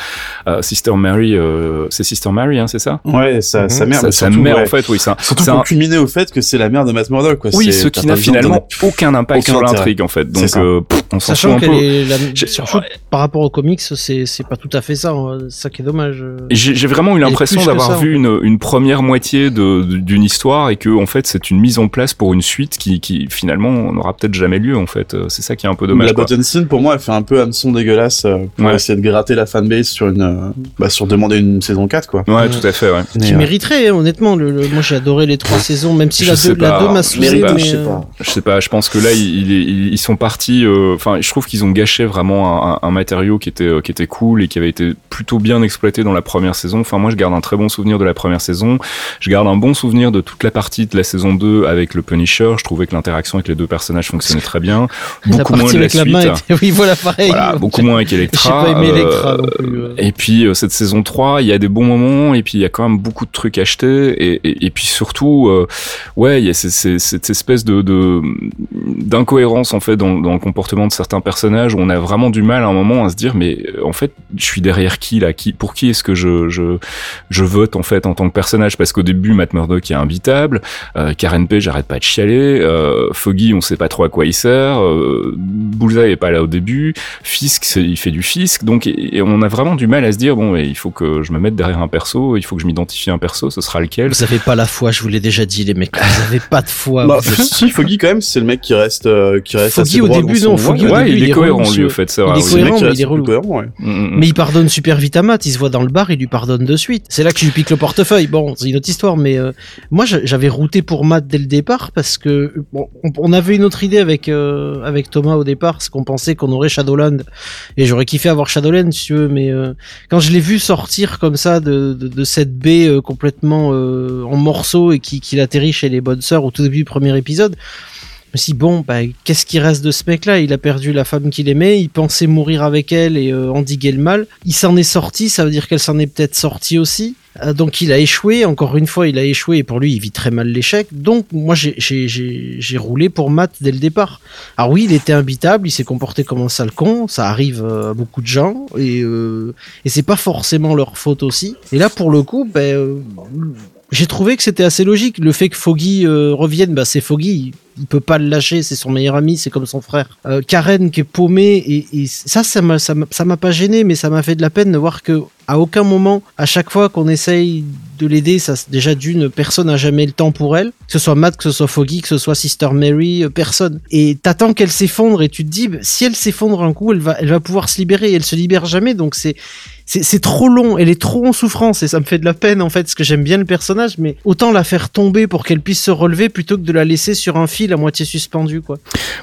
euh, Sister Mary, euh, c'est Sister Mary, hein, c'est ça? Ouais, ça, sa mère, Sa, mais sa surtout, mère ouais. en fait, oui, ça. Surtout c'est pour un- culminer au fait que c'est la mère de Matt Murdock quoi. Oui, ce qui n'a finalement aucun impact aucun sur l'intrigue en fait. Donc euh, pff, on s'en fout Sachant un qu'elle peu. est la, surtout par rapport aux comics, c'est c'est pas tout à fait ça. hein. Ça qui est dommage. J'ai vraiment eu l'impression d'avoir vu une, une première moitié d'une histoire et que en fait c'est une mise en place pour une suite qui, qui finalement n'aura peut-être jamais lieu en fait. Euh, C'est ça qui est un peu dommage. la scene pour moi elle fait un peu hameçon dégueulasse euh, pour Ouais. essayer de gratter la fanbase sur une euh, bah, sur demander une saison 4 quoi. Ouais, tout à fait. Ouais. Qui euh, mériterait, hein, honnêtement. Le, le- moi, j'ai adoré les trois saisons, même si Je la sais 2 la pas. deux m'a saoulé. je sais euh, pas. Je sais pas. Je pense que là ils, ils, ils sont partis. euh, Enfin, je trouve qu'ils ont gâché vraiment un, un matériau qui était euh, qui était cool et qui avait été plutôt bien exploité dans la première saison. Enfin, moi je garde un très bon souvenir de la première saison. Je garde un bon souvenir de toute la partie de la saison 2 avec le Punisher. Je trouvais que l'interaction avec les deux personnages fonctionnait très bien. la Beaucoup moins de la avec la suite. était- [LAUGHS] Oui, voilà, pareil. Voilà, beaucoup moins avec [LAUGHS] J'ai Electra. pas aimé euh, Electra non plus. Et puis euh, cette saison 3, il y a des bons moments et puis il y a quand même beaucoup de trucs achetés et, et, puis surtout, euh, ouais, il y a cette espèce de d'incohérence en fait dans, le comportement de certains personnages où on a vraiment du mal à un moment à se dire mais euh, en fait je suis derrière qui là, qui pour qui est-ce que je je vote en fait en tant que personnage? Parce qu'au début Matt Murdock est imbitable, euh, Karen Page j'arrête pas de chialer, Foggy on sait pas trop à quoi il sert, Bullseye est pas là au début, Fisk il fait du Fisk donc et, on a vraiment du mal à se dire bon il faut que je me mette derrière un perso, il faut que je m'identifie à un perso, ce sera lequel? Vous avez pas la foi, je vous l'ai déjà dit, les mecs. [LAUGHS] Vous avez pas de foi. Bah, si, Foggy quand même, c'est le mec qui reste, euh, qui reste Foggy, assez au droit début, non, Foggy, Ouais, au Ouais, début, il il est cohérent, relou, lui, au fait, c'est il vrai. est cohérent, mais reste il est relou. cohérent, ouais. Mm, mm, mm. Mais il pardonne super vite à Matt, il se voit dans le bar, il lui pardonne de suite. C'est là que je lui pique le portefeuille. Bon, c'est une autre histoire, mais euh, moi j'a- j'avais routé pour Matt dès le départ parce que bon, on, avait une autre idée avec euh, avec Thomas au départ, c'est qu'on pensait qu'on aurait Shadowland et j'aurais kiffé avoir Shadowland si tu veux, mais euh, quand je l'ai vu sortir comme ça de, de, de cette baie euh, complètement euh, en morceaux et qui qu'il atterrit chez les bonnes sœurs au tout début du premier épisode. Suis dit, bon, bah, qu'est-ce qui reste de ce mec-là? Il a perdu la femme qu'il aimait, il pensait mourir avec elle et euh, endiguer le mal. Il s'en est sorti, ça veut dire qu'elle s'en est peut-être sortie aussi. Euh, donc il a échoué, encore une fois, il a échoué et pour lui, il vit très mal l'échec. Donc moi, j'ai- roulé pour Matt dès le départ. Alors oui, il était imbitable, il s'est comporté comme un sale con, ça arrive euh, à beaucoup de gens et, euh, et c'est pas forcément leur faute aussi. Et là, pour le coup, ben, euh, j'ai trouvé que c'était assez logique. Le fait que Foggy euh, revienne, bah, c'est Foggy. Il peut pas le lâcher, c'est son meilleur ami, c'est comme son frère. Euh, Karen qui est paumée et, et ça, ça m'a, ça m'a, pas gêné, mais ça m'a fait de la peine de voir que à aucun moment, à chaque fois qu'on essaye de l'aider, ça, déjà d'une personne n'a jamais le temps pour elle, que ce soit Matt, que ce soit Foggy, que ce soit Sister Mary, euh, personne. Et t'attends qu'elle s'effondre et tu te dis, bah, si elle s'effondre un coup, elle va, elle va pouvoir se libérer. Et elle se libère jamais, donc c'est c'est c'est trop long, elle est trop en souffrance et ça me fait de la peine en fait, parce que j'aime bien le personnage, mais autant la faire tomber pour qu'elle puisse se relever plutôt que de la laisser sur un fil à moitié suspendu quoi.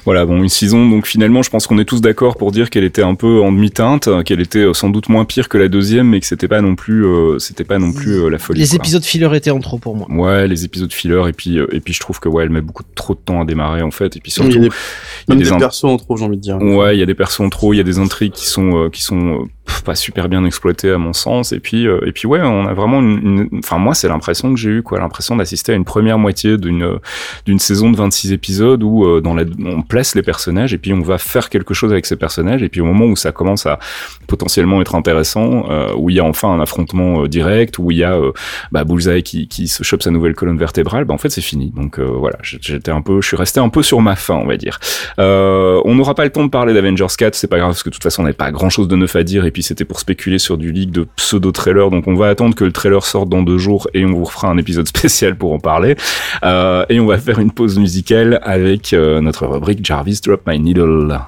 Voilà, bon, une saison, donc finalement, je pense qu'on est tous d'accord pour dire qu'elle était un peu en demi-teinte, qu'elle était sans doute moins pire que la deuxième, mais que c'était pas non plus, euh, c'était pas non plus euh, la folie. Les quoi. épisodes filler étaient en trop pour moi. Ouais, les épisodes filler, et puis, euh, et puis je trouve que ouais, elle met beaucoup trop de temps à démarrer en fait, et puis Il y surtout, a des, il y a même des des in- persos en trop, j'ai envie de dire. Ouais, il y a des persos en trop, il y a des intrigues qui sont euh, qui sont euh, pas super bien exploitées à mon sens. Et puis et puis ouais, on a vraiment une, enfin moi c'est l'impression que j'ai eu quoi, l'impression d'assister à une première moitié d'une d'une saison de 26 épisodes où euh, dans la on place les personnages et puis on va faire quelque chose avec ces personnages et puis au moment où ça commence à potentiellement être intéressant, euh, où il y a enfin un affrontement euh, direct, où il y a euh, bah, Bullseye qui qui se chope sa nouvelle colonne vertébrale, bah en fait c'est fini. Donc euh, voilà, j'étais un peu, je suis resté un peu sur ma faim, on va dire. Euh, on n'aura pas le temps de parler d'Avengers 4, c'est pas grave parce que de toute façon on n'avait pas grand chose de neuf à dire et puis c'était pour spéculer sur du leak de pseudo trailer donc on va attendre que le trailer sorte dans deux jours et on vous refera un épisode [LAUGHS] spécial pour en parler euh, et on va faire une pause musicale avec euh, notre rubrique Jarvis Drop My Needle.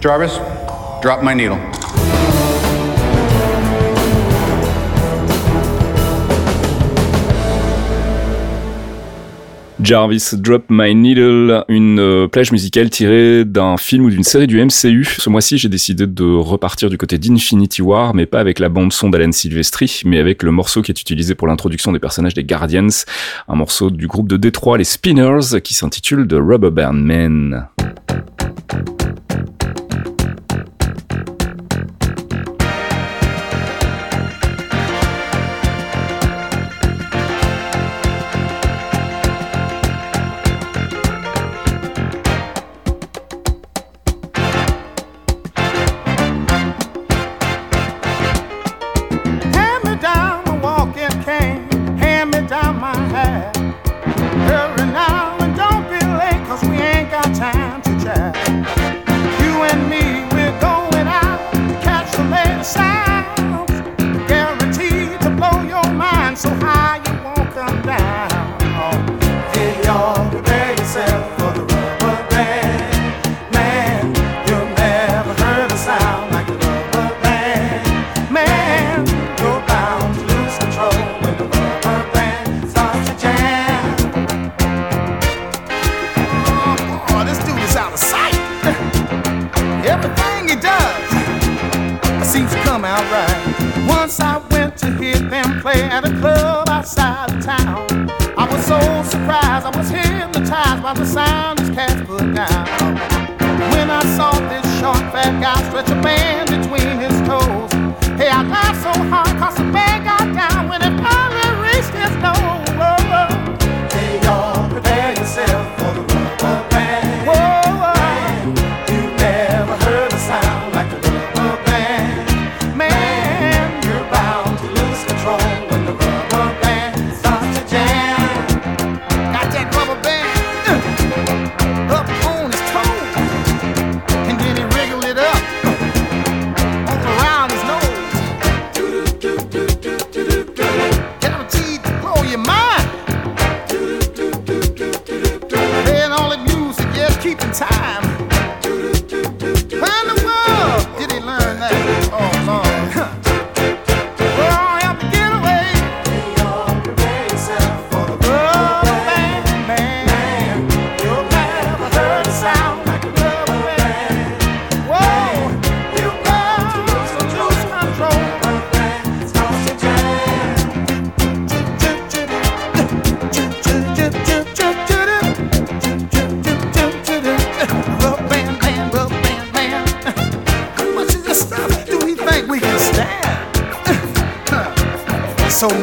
Jarvis, drop my needle. Jarvis Drop My Needle, une euh, plage musicale tirée d'un film ou d'une série du MCU. Ce mois-ci, j'ai décidé de repartir du côté d'Infinity War, mais pas avec la bande son d'Alan Silvestri, mais avec le morceau qui est utilisé pour l'introduction des personnages des Guardians, un morceau du groupe de Détroit, les Spinners, qui s'intitule The Rubber Band Man.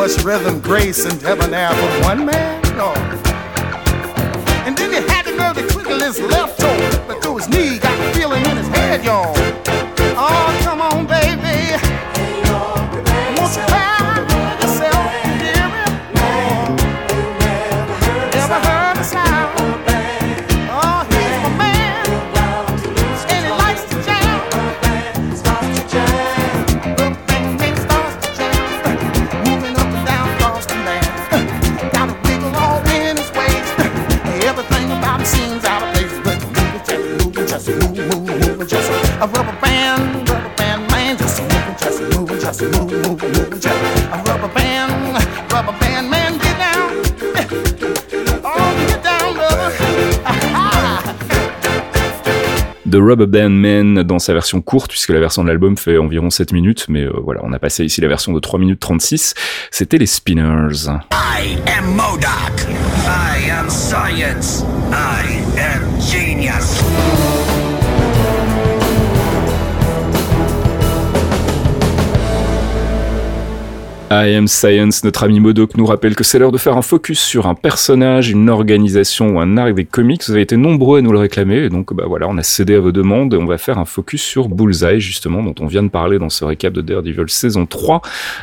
Much rhythm, grace, and debonair for one man? No. And then he had the to twiddle his left toe, but through his knee, got the feeling in his head, y'all. The Rubber Band Man dans sa version courte, puisque la version de l'album fait environ 7 minutes, mais euh, voilà, on a passé ici la version de 3 minutes 36. C'était les Spinners. I am. I am science. I am genius. I Am Science, notre ami Modoc nous rappelle que c'est l'heure de faire un focus sur un personnage, une organisation ou un arc des comics. Vous avez été nombreux à nous le réclamer, et donc bah voilà, on a cédé à vos demandes et on va faire un focus sur Bullseye, justement, dont on vient de parler dans ce récap de Daredevil saison 3.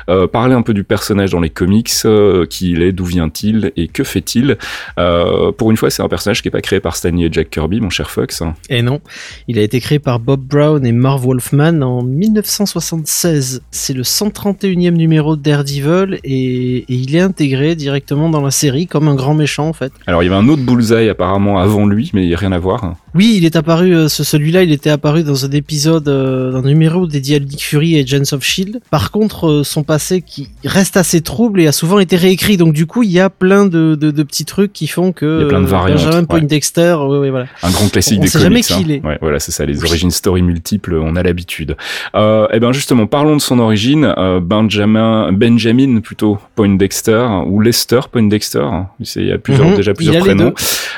Euh, parler un peu du personnage dans les comics, euh, qui il est, d'où vient-il et que fait-il? Euh, pour une fois, c'est un personnage qui est pas créé par Stanley et Jack Kirby, mon cher Fox. Et non, il a été créé par Bob Brown et Marv Wolfman en 1976. C'est le 131e numéro de Daredevil et, et il est intégré directement dans la série comme un grand méchant en fait. Alors, il y avait un autre Bullseye apparemment avant lui, mais il n'y a rien à voir. Oui, il est apparu, euh, ce, celui-là, il était apparu dans un épisode, euh, d'un numéro dédié à Nick Fury et Agents of Shield. Par contre, euh, son passé qui reste assez trouble et a souvent été réécrit. Donc du coup, il y a plein de, de, de petits trucs qui font que Il y a plein de euh, variantes, Benjamin ouais. Poindexter, ouais, ouais, voilà. Un grand classique On des sait comics. jamais qui il est. Ouais, voilà, c'est ça, les origines story multiples, on a l'habitude. Euh, eh ben justement, parlons de son origine. Euh, Benjamin, Benjamin plutôt Poindexter ou Lester Poindexter. Il y a plusieurs, Mhm, déjà plusieurs prénoms.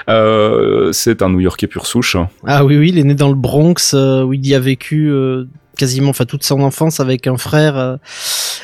Euh, c'est un New-Yorkais pur souche. Ah oui, oui, il est né dans le Bronx euh, où il y a vécu euh, quasiment, enfin toute son enfance avec un frère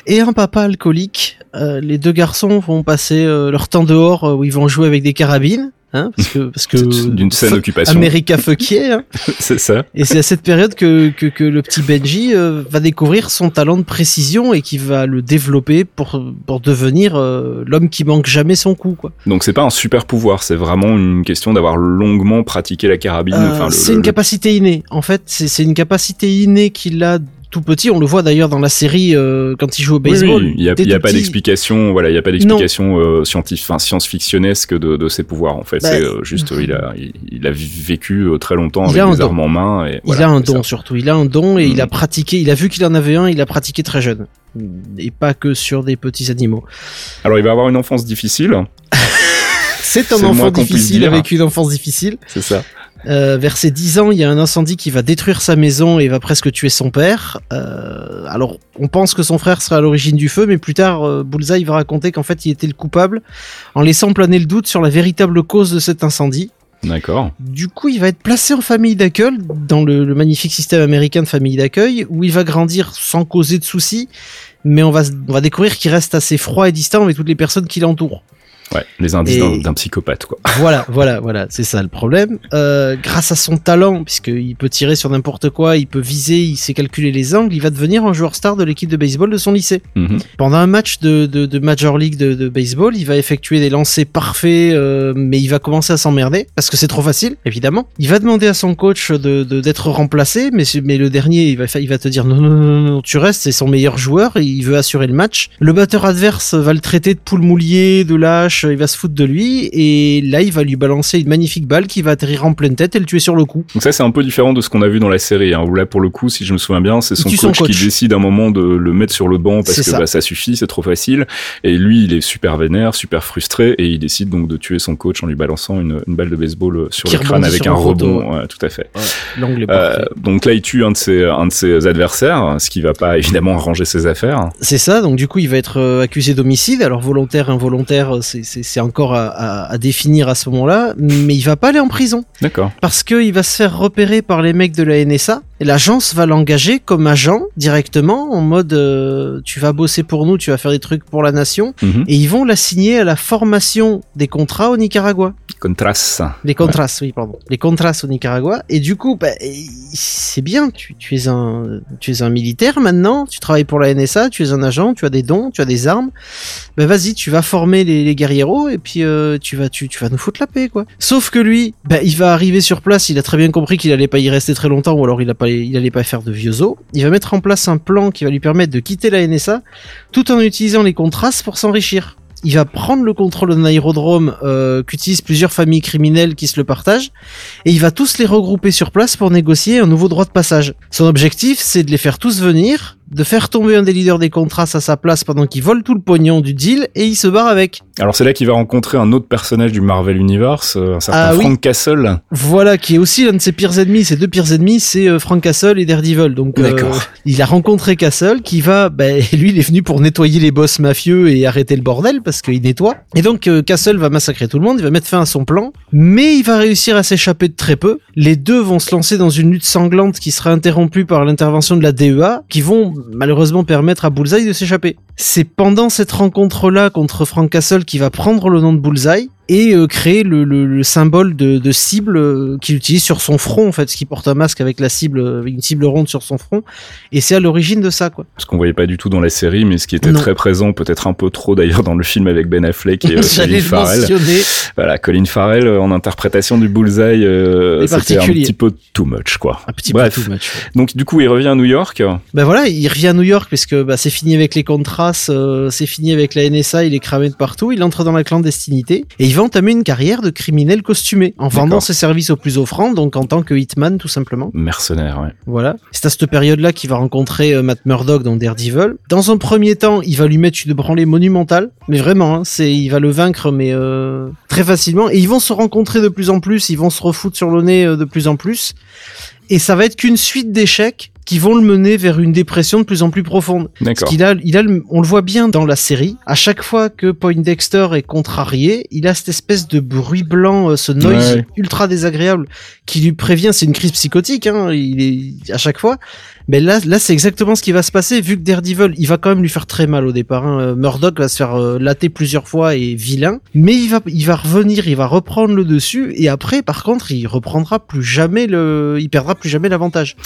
et un papa alcoolique. Les deux garçons vont passer leur temps dehors où ils vont jouer avec des carabines. Hein, parce que parce que C'est d'une saine occupation. America fuckier, hein. [LAUGHS] c'est ça. Et c'est à cette période que, que, que le petit Benji euh, va découvrir son talent de précision et qui va le développer pour, pour devenir euh, l'homme qui manque jamais son coup. Quoi. Donc c'est pas un super pouvoir, c'est vraiment une question d'avoir longuement pratiqué la carabine. Euh, enfin, c'est le- une capacité innée. En fait, c'est c'est une capacité innée qu'il a tout petit. On le voit d'ailleurs dans la série euh, quand il joue au baseball. oui, il y a, pas petit, d'explication, voilà, il y a pas d'explication euh, scientifique, enfin science-fictionnesque de, de ses pouvoirs en fait. Bah, c'est euh, juste, il a, il, il a vécu très longtemps avec un des don. armes en main et Il a un don ça. surtout. Il a un don et il a Mhm. pratiqué. Il a vu qu'il en avait un. Il a pratiqué très jeune et pas que sur des petits animaux. Alors il va avoir une enfance difficile, [LAUGHS] C'est un enfant difficile avec une enfance difficile. c'est ça. Euh, vers ses 10 ans, il y a un incendie qui va détruire sa maison et va presque tuer son père. Euh, alors, on pense que son frère sera à l'origine du feu, mais plus tard, euh, Bullseye va raconter qu'en fait, il était le coupable, en laissant planer le doute sur la véritable cause de cet incendie. D'accord. Du coup, il va être placé en famille d'accueil, dans le, le magnifique système américain de famille d'accueil, où il va grandir sans causer de soucis, mais on va, on va découvrir qu'il reste assez froid et distant avec toutes les personnes qui l'entourent. Ouais, les indices d'un- psychopathe quoi. [LAUGHS] Voilà, voilà, voilà, c'est ça le problème. Euh, grâce à son talent, puisqu'il peut tirer sur n'importe quoi, il peut viser, il sait calculer les angles, il va devenir un joueur star de l'équipe de baseball de son lycée. Mhm. Pendant un match de, de, de Major League de, de baseball, il va effectuer des lancers parfaits, euh, mais il va commencer à s'emmerder, parce que c'est trop facile, évidemment. Il va demander à son coach de d'être remplacé, mais, mais le dernier, il va, il va te dire non, non, non, tu restes, c'est son meilleur joueur, et il veut assurer le match. Le batteur adverse va le traiter de poule moulier, de lâche, Flash, il va se foutre de lui, et là, il va lui balancer une magnifique balle qui va atterrir en pleine tête et le tuer sur le coup. Donc ça c'est un peu différent de ce qu'on a vu dans la série, hein, où là pour le coup, si je me souviens bien, c'est son coach, son coach. qui décide à un moment de le mettre sur le banc parce que ça. bah, ça suffit, c'est trop facile. Et lui, il est super vénère, super frustré, et il décide donc de tuer son coach en lui balançant une, une balle de baseball euh, sur Qui le crâne avec un rebond. Ouais, tout à fait. Euh, donc là, il tue un de ses, un de ses adversaires, ce qui va pas [LAUGHS] évidemment arranger ses affaires. C'est ça, donc du coup il va être euh, accusé d'homicide, alors volontaire, involontaire, c'est- c'est encore à, à- à définir à ce moment-là, mais il va pas aller en prison, D'accord. parce qu'il va se faire repérer par les mecs de la NSA, et l'agence va l'engager comme agent directement, en mode euh, tu vas bosser pour nous, tu vas faire des trucs pour la nation, Mhm. et ils vont l'assigner à la formation des contrats au Nicaragua. Contras. Les contras, oui, pardon. Les contras au Nicaragua. Et du coup, bah, c'est bien. Tu, tu es un, tu es un militaire maintenant. Tu travailles pour la NSA. Tu es un agent. Tu as des dons. Tu as des armes. Bah, vas-y, tu vas former les, les guerrieros et puis euh, tu vas, tu, tu vas nous foutre la paix, quoi. Sauf que lui, bah, il va arriver sur place. Il a très bien compris qu'il allait pas y rester très longtemps, ou alors il a pas, il allait pas faire de vieux os. Il va mettre en place un plan qui va lui permettre de quitter la NSA, tout en utilisant les contras pour s'enrichir il va prendre le contrôle d'un aérodrome euh, qu'utilisent plusieurs familles criminelles qui se le partagent, et il va tous les regrouper sur place pour négocier un nouveau droit de passage. Son objectif, c'est de les faire tous venir, de faire tomber un des leaders des contrats à sa place pendant qu'il vole tout le pognon du deal, et il se barre avec. Alors c'est là qu'il va rencontrer un autre personnage du Marvel Universe, euh, un certain Ah oui. Frank Castle. Voilà, qui est aussi l'un de ses pires ennemis. Ses deux pires ennemis, c'est euh, Frank Castle et Daredevil. Donc, euh, il a rencontré Castle, qui va, bah, [LAUGHS] lui, il est venu pour nettoyer les boss mafieux et arrêter le bordel parce qu'il nettoie. Et donc, euh, Castle va massacrer tout le monde, il va mettre fin à son plan, mais il va réussir à s'échapper de très peu. Les deux vont se lancer dans une lutte sanglante qui sera interrompue par l'intervention de la DEA, qui vont malheureusement permettre à Bullseye de s'échapper. C'est pendant cette rencontre-là contre Frank Castle qui va prendre le nom de Bullseye et euh, créer le, le- le symbole de, de cible euh, qu'il utilise sur son front en fait, ce qui porte un masque avec la cible, euh, une cible ronde sur son front, et c'est à l'origine de ça quoi. Ce qu'on voyait pas du tout dans la série, mais ce qui était Non. très présent, peut-être un peu trop d'ailleurs dans le film avec Ben Affleck et euh, [LAUGHS] Colin Farrell. Voilà, Colin Farrell en interprétation du Bullseye, c'était un petit peu too much quoi. Un petit Bref. peu too much. Donc du coup, il revient à New York. Ben voilà, il revient à New York parce que bah, c'est fini avec les contras, euh, c'est fini avec la NSA, il est cramé de partout, il entre dans la clandestinité et il va entamer une carrière de criminel costumé en vendant ses services aux plus offrants, donc en tant que hitman tout simplement. Mercenaire, ouais. Voilà. C'est à cette période-là qu'il va rencontrer euh, Matt Murdock dans Daredevil. Dans un premier temps, il va lui mettre une branlée monumentale, mais vraiment, hein, c'est, il va le vaincre, mais euh, très facilement. Et ils vont se rencontrer de plus en plus, ils vont se refoutre sur le nez euh, de plus en plus. Et ça va être qu'une suite d'échecs qui vont le mener vers une dépression de plus en plus profonde. Parce D'accord. qu'il a, il a, le- on le voit bien dans la série. À chaque fois que Poindexter est contrarié, il a cette espèce de bruit blanc, euh, ce noise Ouais. ultra désagréable qui lui prévient. C'est une crise psychotique. Hein, il est à chaque fois. Mais là, là, c'est exactement ce qui va se passer. Vu que Daredevil, il va quand même lui faire très mal au départ. Hein. Murdoch va se faire euh, latter plusieurs fois et vilain. Mais il va, il va revenir, il va reprendre le dessus. Et après, par contre, il reprendra plus jamais le, il perdra plus jamais l'avantage.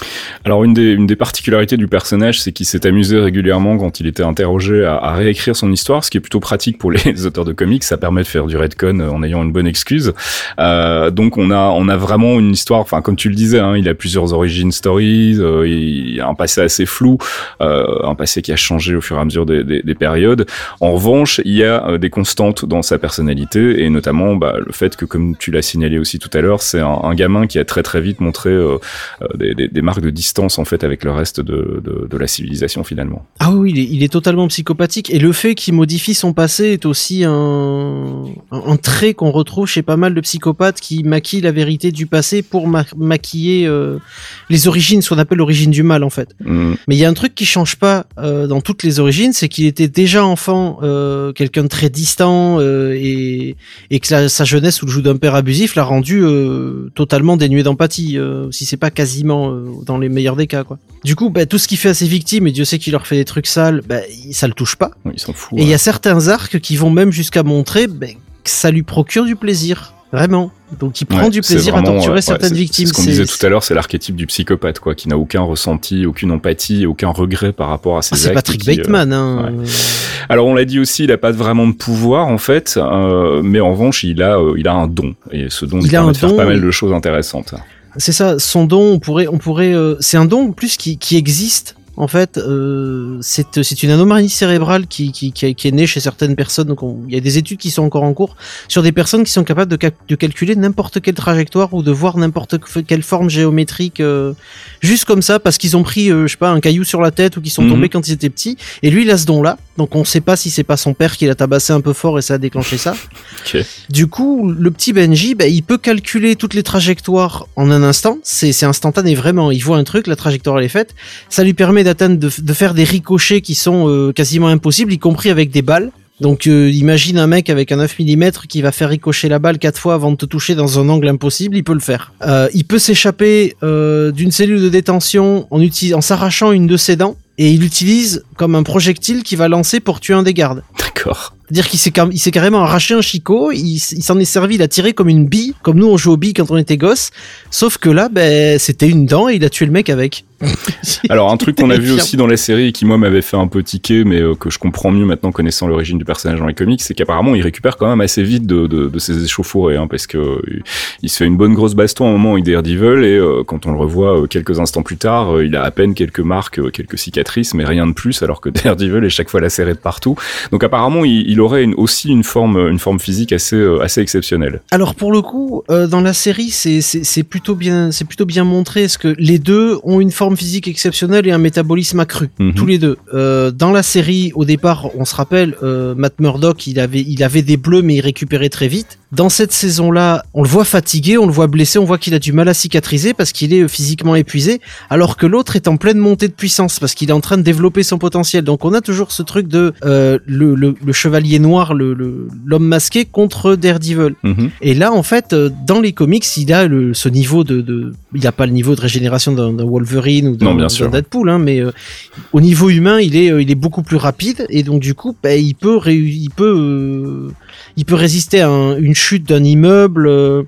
Alors une des, une des particularités du personnage, c'est qu'il s'est amusé régulièrement quand il était interrogé à, à réécrire son histoire, ce qui est plutôt pratique pour les [LAUGHS] auteurs de comics. Ça permet de faire du redcon euh, en ayant une bonne excuse. Euh, donc on a, on a vraiment une histoire. Enfin, comme tu le disais, hein, il a plusieurs origin stories. euh, il a un passé assez flou, euh, un passé qui a changé au fur et à mesure des, des- des périodes. En revanche, il y a euh, des constantes dans sa personnalité et notamment bah, le fait que, comme tu l'as signalé aussi tout à l'heure, c'est un, gamin qui a très très vite montré euh, des, marques de distance en fait avec le reste de, la civilisation finalement. Ah oui, il est, il totalement psychopathique. Et le fait qu'il modifie son passé est aussi un, trait qu'on retrouve chez pas mal de psychopathes qui maquillent la vérité du passé pour ma- maquiller les origines, ce qu'on appelle l'origine du mal en fait. Mm. Mais il y a un truc qui change pas euh, dans toutes les origines, c'est qu'il était déjà enfant, euh, quelqu'un de très distant euh, et, et que la- sa jeunesse sous le joug d'un père abusif l'a rendu totalement dénué d'empathie, si c'est pas quasiment dans les meilleurs des cas quoi. Du coup, bah, tout ce qu'il fait à ses victimes, et Dieu sait qu'il leur fait des trucs sales, bah, il- ça le touche pas. Oui, s'en foutent. Et il y a certains arcs qui vont même jusqu'à montrer bah, que ça lui procure du plaisir, vraiment. Donc il prend Ouais, du plaisir à torturer ouais, certaines victimes. C'est ce qu'on disait tout à l'heure, c'est l'archétype du psychopathe, quoi, qui n'a aucun ressenti, aucune empathie, aucun regret par rapport à ses Ah, c'est. Patrick qui, euh, Bateman, hein. Alors on l'a dit aussi, il a pas vraiment de pouvoir en fait, euh, mais en revanche il a, euh, il a un don et ce don Il lui a permet de faire don, pas mal de choses intéressantes. C'est ça, son don, on pourrait, on pourrait, euh, c'est un don en plus qui, qui existe en fait, euh, c'est c'est une anomalie cérébrale qui, qui, qui, qui est née chez certaines personnes. Donc, on- il y a des études qui sont encore en cours sur des personnes qui sont capables de, cal- de calculer n'importe quelle trajectoire ou de voir n'importe que- quelle forme géométrique euh, juste comme ça parce qu'ils ont pris, euh, je sais pas, un caillou sur la tête ou qu'ils sont Mhm. tombés quand ils étaient petits. Et lui, il a ce don-là. Donc, on sait pas si c'est pas son père qui l'a tabassé un peu fort et ça a déclenché ça. [LAUGHS] Du coup, le petit Benji, bah, il peut calculer toutes les trajectoires en un instant. C'est instantané, vraiment. Il voit un truc, la trajectoire elle est faite. Ça lui permet d'atteindre, de, de faire des ricochets qui sont euh, quasiment impossibles, y compris avec des balles. Donc euh, imagine un mec avec un 9 mm qui va faire ricocher la balle quatre fois avant de te toucher dans un angle impossible, il peut le faire. Euh, il peut s'échapper euh, d'une cellule de détention en, en s'arrachant une de ses dents et il l'utilise comme un projectile qui va lancer pour tuer un des gardes. D'accord. C'est-à-dire qu'il s'est, il s'est carrément arraché un chicot, il, s'en est servi, il a tiré comme une bille, comme nous on joue aux billes quand on était gosse. Sauf que là, ben, c'était une dent et il a tué le mec avec. [LAUGHS] Alors un truc qu'on a vu aussi dans la série et qui moi m'avait fait un peu tiquer, mais euh, que je comprends mieux maintenant connaissant l'origine du personnage dans les comics, c'est qu'apparemment il récupère quand même assez vite de, de, ses échauffourées, hein, parce que euh, il se fait une bonne grosse baston à un moment avec Daredevil et euh, quand on le revoit quelques instants plus tard, il a à peine quelques marques, quelques cicatrices, mais rien de plus, alors que [LAUGHS] Daredevil est chaque fois lacéré de partout. Donc apparemment il aurait une, aussi une forme, une forme physique assez, euh, assez exceptionnelle. Alors pour le coup, euh, dans la série, c'est, plutôt bien, c'est plutôt bien montré, parce que les deux ont une forme physique exceptionnelle et un métabolisme accru, Mhm. tous les deux. Euh, dans la série, au départ, on se rappelle, euh, Matt Murdock, il avait, il avait des bleus, mais il récupérait très vite. Dans cette saison-là, on le voit fatigué, on le voit blessé, on voit qu'il a du mal à cicatriser parce qu'il est euh, physiquement épuisé, alors que l'autre est en pleine montée de puissance parce qu'il est en train de développer son potentiel. Donc on a toujours ce truc de euh, le, le, le chevalier noir, le, l'homme masqué contre Daredevil. Mhm. Et là, en fait, euh, dans les comics, il a le, ce niveau de, de il a pas le niveau de régénération d'un Wolverine ou d'un. Deadpool, hein, mais euh, au niveau humain, il est, il est beaucoup plus rapide et donc du coup, bah, il peut, ré- il peut, euh, il peut résister à un- une chute d'un immeuble euh,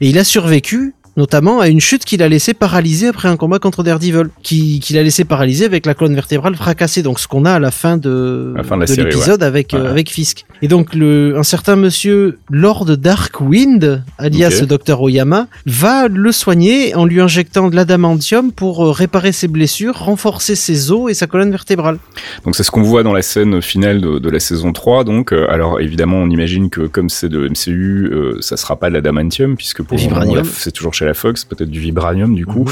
et il a survécu. Notamment à une chute qu'il a laissé paralysé après un combat contre Daredevil, qui qu'il a laissé paralysé avec la colonne vertébrale fracassée. Donc ce qu'on a à la fin de, la la l'épisode avec euh, avec Fisk. Et donc le un certain monsieur Lord Darkwind, alias Ok. Dr Oyama, va le soigner en lui injectant de l'adamantium pour euh, réparer ses blessures, renforcer ses os et sa colonne vertébrale. Donc c'est ce qu'on voit dans la scène finale de, de la saison 3. Donc euh, alors évidemment on imagine que comme c'est de MCU, euh, ça sera pas de l'adamantium puisque pour le moment, la- c'est toujours chez la Fox, peut-être du vibranium du coup.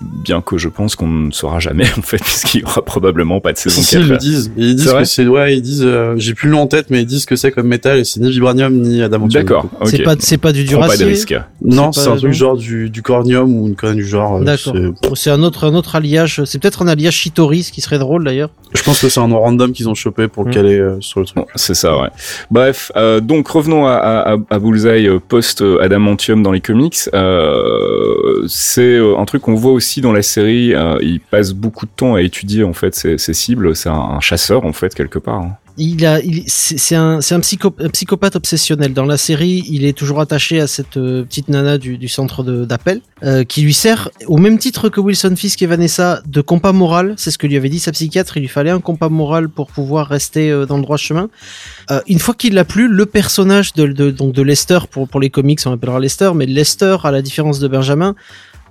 Bien que je pense qu'on ne saura jamais en fait [LAUGHS] puisqu'il y aura probablement pas de saison Si, si, 4. ils le disent. Ils disent que c'est, ouais, ils disent, euh, j'ai plus le nom en tête, mais ils disent que c'est comme métal et c'est ni vibranium ni adamantium. D'accord. C'est pas c'est pas du duracier. risque. Non, C'est c'est pas un truc genre du, du cornium ou une connerie du genre. euh, D'accord. c'est- C'est un autre un autre alliage. C'est peut-être un alliage Shitori, ce qui serait drôle d'ailleurs. Je pense que c'est un nom random qu'ils ont chopé pour le Mm. caler euh, sur le truc. Bon, c'est ça, ouais. Bref, euh, donc revenons à, à, à Bullseye post-Adamantium dans les comics. Euh, c'est euh, un truc qu'on voit aussi dans la série. euh, il passe beaucoup de temps à étudier en fait ses, cibles. C'est un, un chasseur en fait quelque part. hein. Il a, il, c'est un, un, psycho- un psychopathe obsessionnel. Dans la série, il est toujours attaché à cette euh, petite nana du, du centre d'appel, euh, qui lui sert, au même titre que Wilson Fisk et Vanessa, de compas moral. C'est ce que lui avait dit sa psychiatre. Il lui fallait un compas moral pour pouvoir rester euh, dans le droit chemin. Euh, une fois qu'il l'a plus, le personnage de, de, donc de Lester, pour, pour les comics, on appellera Lester, mais Lester, à la différence de Benjamin,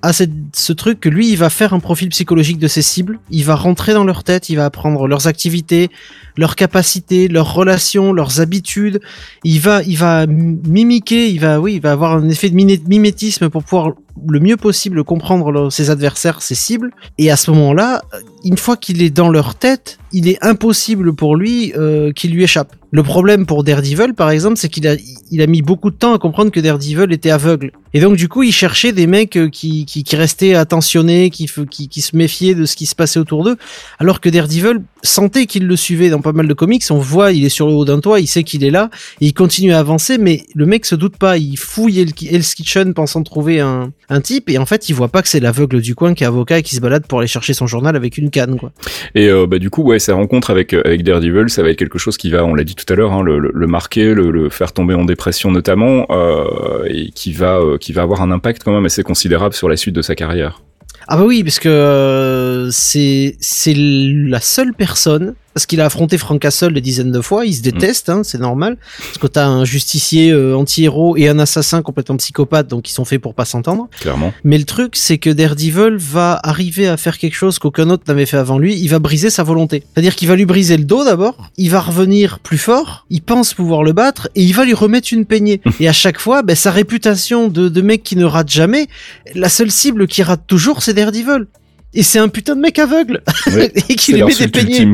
a cette- ce truc que lui, il va faire un profil psychologique de ses cibles. Il va rentrer dans leur tête, il va apprendre leurs activités, leurs capacités, leurs relations, leurs habitudes. Il va, il va mimiquer, il va, oui, il va avoir un effet de mimétisme pour pouvoir le mieux possible comprendre ses adversaires, ses cibles. Et à ce moment-là, une fois qu'il est dans leur tête, il est impossible pour lui euh, qu'il lui échappe. Le problème pour Daredevil, par exemple, c'est qu'il a, il a mis beaucoup de temps à comprendre que Daredevil était aveugle. Et donc, du coup, il cherchait des mecs euh, qui, qui, qui restaient attentionnés, qui, qui, qui se méfiaient de ce qui se passait autour d'eux, alors que Daredevil sentait qu'il le suivait dans pas mal de comics. On voit, il est sur le haut d'un toit, il sait qu'il est là, il continue à avancer, mais le mec se doute pas. Il fouille Hell- Hell's Kitchen pensant trouver un, type, et en fait, il voit pas que c'est l'aveugle du coin qui est avocat et qui se balade pour aller chercher son journal avec une canne, quoi. Et euh, bah, du coup, ouais, sa rencontre avec euh, avec Daredevil, ça va être quelque chose qui va, on l'a dit tout à l'heure, hein, le, marquer, le, faire tomber en dépression notamment, euh, et qui va qui va avoir un impact quand même assez considérable sur la suite de sa carrière. Ah bah oui, parce que euh, c'est c'est la seule personne parce qu'il a affronté Frank Castle des dizaines de fois, il se déteste, hein, c'est normal, parce que t'as un justicier euh, anti-héros et un assassin complètement psychopathe, donc ils sont faits pour pas s'entendre. Clairement. Mais le truc, c'est que Daredevil va arriver à faire quelque chose qu'aucun autre n'avait fait avant lui. Il va briser sa volonté. C'est-à-dire qu'il va lui briser le dos d'abord. Il va revenir plus fort. Il pense pouvoir le battre et il va lui remettre une peignée. [LAUGHS] et à chaque fois, ben, sa réputation de, de mec qui ne rate jamais, la seule cible qui rate toujours, c'est Daredevil. Et c'est un putain de mec aveugle. [LAUGHS] Et qui lui met des peignées.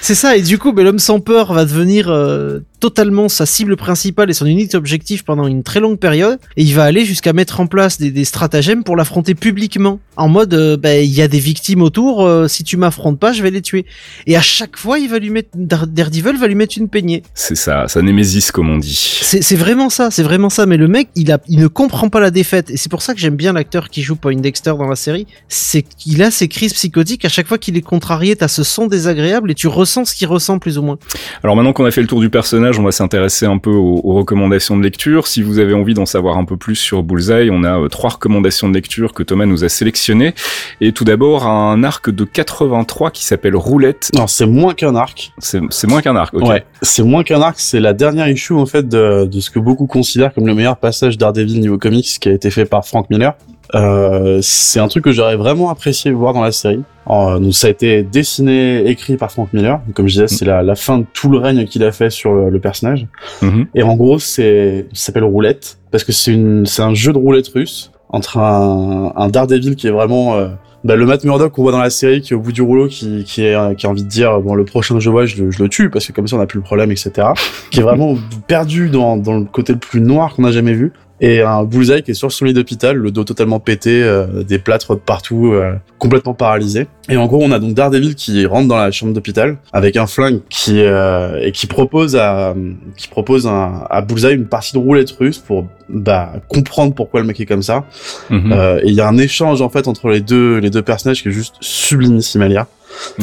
C'est ça, et du coup, ben, l'homme sans peur va devenir euh, totalement sa cible principale et son unique objectif pendant une très longue période, et il va aller jusqu'à mettre en place des, des stratagèmes pour l'affronter publiquement, en mode, euh, ben, il y a des victimes autour, euh, si tu m'affrontes pas, je vais les tuer. Et à chaque fois, il va lui mettre, Dar- Daredevil va lui mettre une peignée. C'est ça, sa némésis comme on dit. C'est vraiment ça, c'est vraiment ça. Mais le mec, il a, il ne comprend pas la défaite, et c'est pour ça que j'aime bien l'acteur qui joue Poindexter dans la série. C'est qu'il a ces crises psychotiques à chaque fois qu'il est contrarié, t'as ce son désagréable et tu ressens ce qu'il ressent plus ou moins. Alors maintenant qu'on a fait le tour du personnage, on va s'intéresser un peu aux, aux recommandations de lecture. Si vous avez envie d'en savoir un peu plus sur Bullseye, on a euh, trois recommandations de lecture que Thomas nous a sélectionnées. Et tout d'abord, un arc de 83 qui s'appelle Roulette. Non, c'est moins qu'un arc. C'est moins qu'un arc, ok. Ouais, c'est moins qu'un arc, c'est la dernière issue en fait de, de ce que beaucoup considèrent comme le meilleur passage Daredevil niveau comics qui a été fait par Frank Miller. Euh, c'est un truc que j'aurais vraiment apprécié voir dans la série. Euh, donc ça a été dessiné, écrit par Frank Miller. Comme je disais, c'est la, la fin de tout le règne qu'il a fait sur le, le personnage. Mhm. Et en gros, c'est ça s'appelle roulette parce que c'est une c'est un jeu de roulette russe entre un, un Daredevil qui est vraiment euh, bah, le Matt Murdock qu'on voit dans la série qui est au bout du rouleau qui qui, est, qui a envie de dire bon le prochain que je vois je le, je le tue parce que comme ça on a plus le problème etc qui est vraiment perdu dans dans le côté le plus noir qu'on a jamais vu et un Bullseye qui est sur son lit d'hôpital, le dos totalement pété, euh, des plâtres partout, euh, complètement paralysé. Et en gros, on a donc Daredevil qui rentre dans la chambre d'hôpital avec un flingue qui euh, et qui propose à qui propose à, à Bullseye une partie de roulette russe pour bah comprendre pourquoi le mec est comme ça. Euh, et il y a un échange en fait entre les deux les deux personnages qui est juste sublimissime à lire.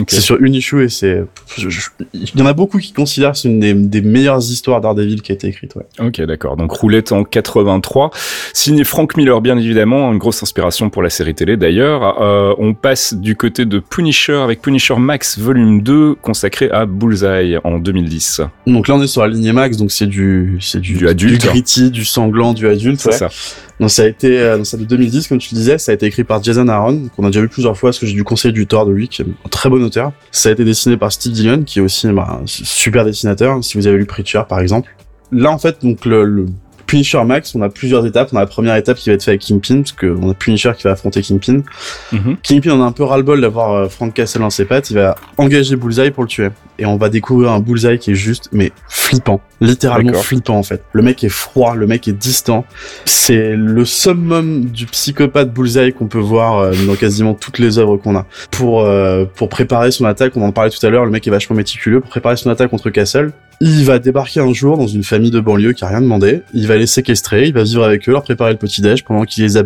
C'est sur une issue et c'est il y en a beaucoup qui considèrent que c'est une des, des meilleures histoires Daredevil qui a été écrite. Ouais. Ok, d'accord. Donc Roulette en 83, signé Frank Miller bien évidemment, une grosse inspiration pour la série télé d'ailleurs. Euh, on passe du côté de Punisher avec Punisher Max volume 2 consacré à Bullseye en 2010. Donc là on est sur la lignée Max donc c'est du c'est du, Du adulte. gritty, du sanglant, du adulte. C'est ouais. ça. Donc ça a été euh, ça de 2010 comme tu disais, ça a été écrit par Jason Aaron qu'on a déjà vu plusieurs fois parce que j'ai du conseil du Thor de lui qui est un très bon auteur. Ça a été dessiné par Steve Dillon qui est aussi bah, un super dessinateur si vous avez lu Preacher par exemple. Là en fait donc le, le Punisher Max, on a plusieurs étapes. On a la première étape qui va être faite avec Kingpin parce qu'on a Punisher qui va affronter Kingpin. Mhm. Kingpin on a un peu ras-le-bol d'avoir euh, Frank Castle dans ses pattes, il va engager Bullseye pour le tuer. Et on va découvrir un Bullseye qui est juste, mais flippant. Littéralement flippant en fait. Le mec est froid, le mec est distant. C'est le summum du psychopathe Bullseye qu'on peut voir euh, dans quasiment toutes les œuvres qu'on a. Pour, euh, pour préparer son attaque, on en parlait tout à l'heure, le mec est vachement méticuleux. Pour préparer son attaque contre Castle, il va débarquer un jour dans une famille de banlieue qui a rien demandé. Il va les séquestrer, il va vivre avec eux, leur préparer le petit-déj pendant qu'il les a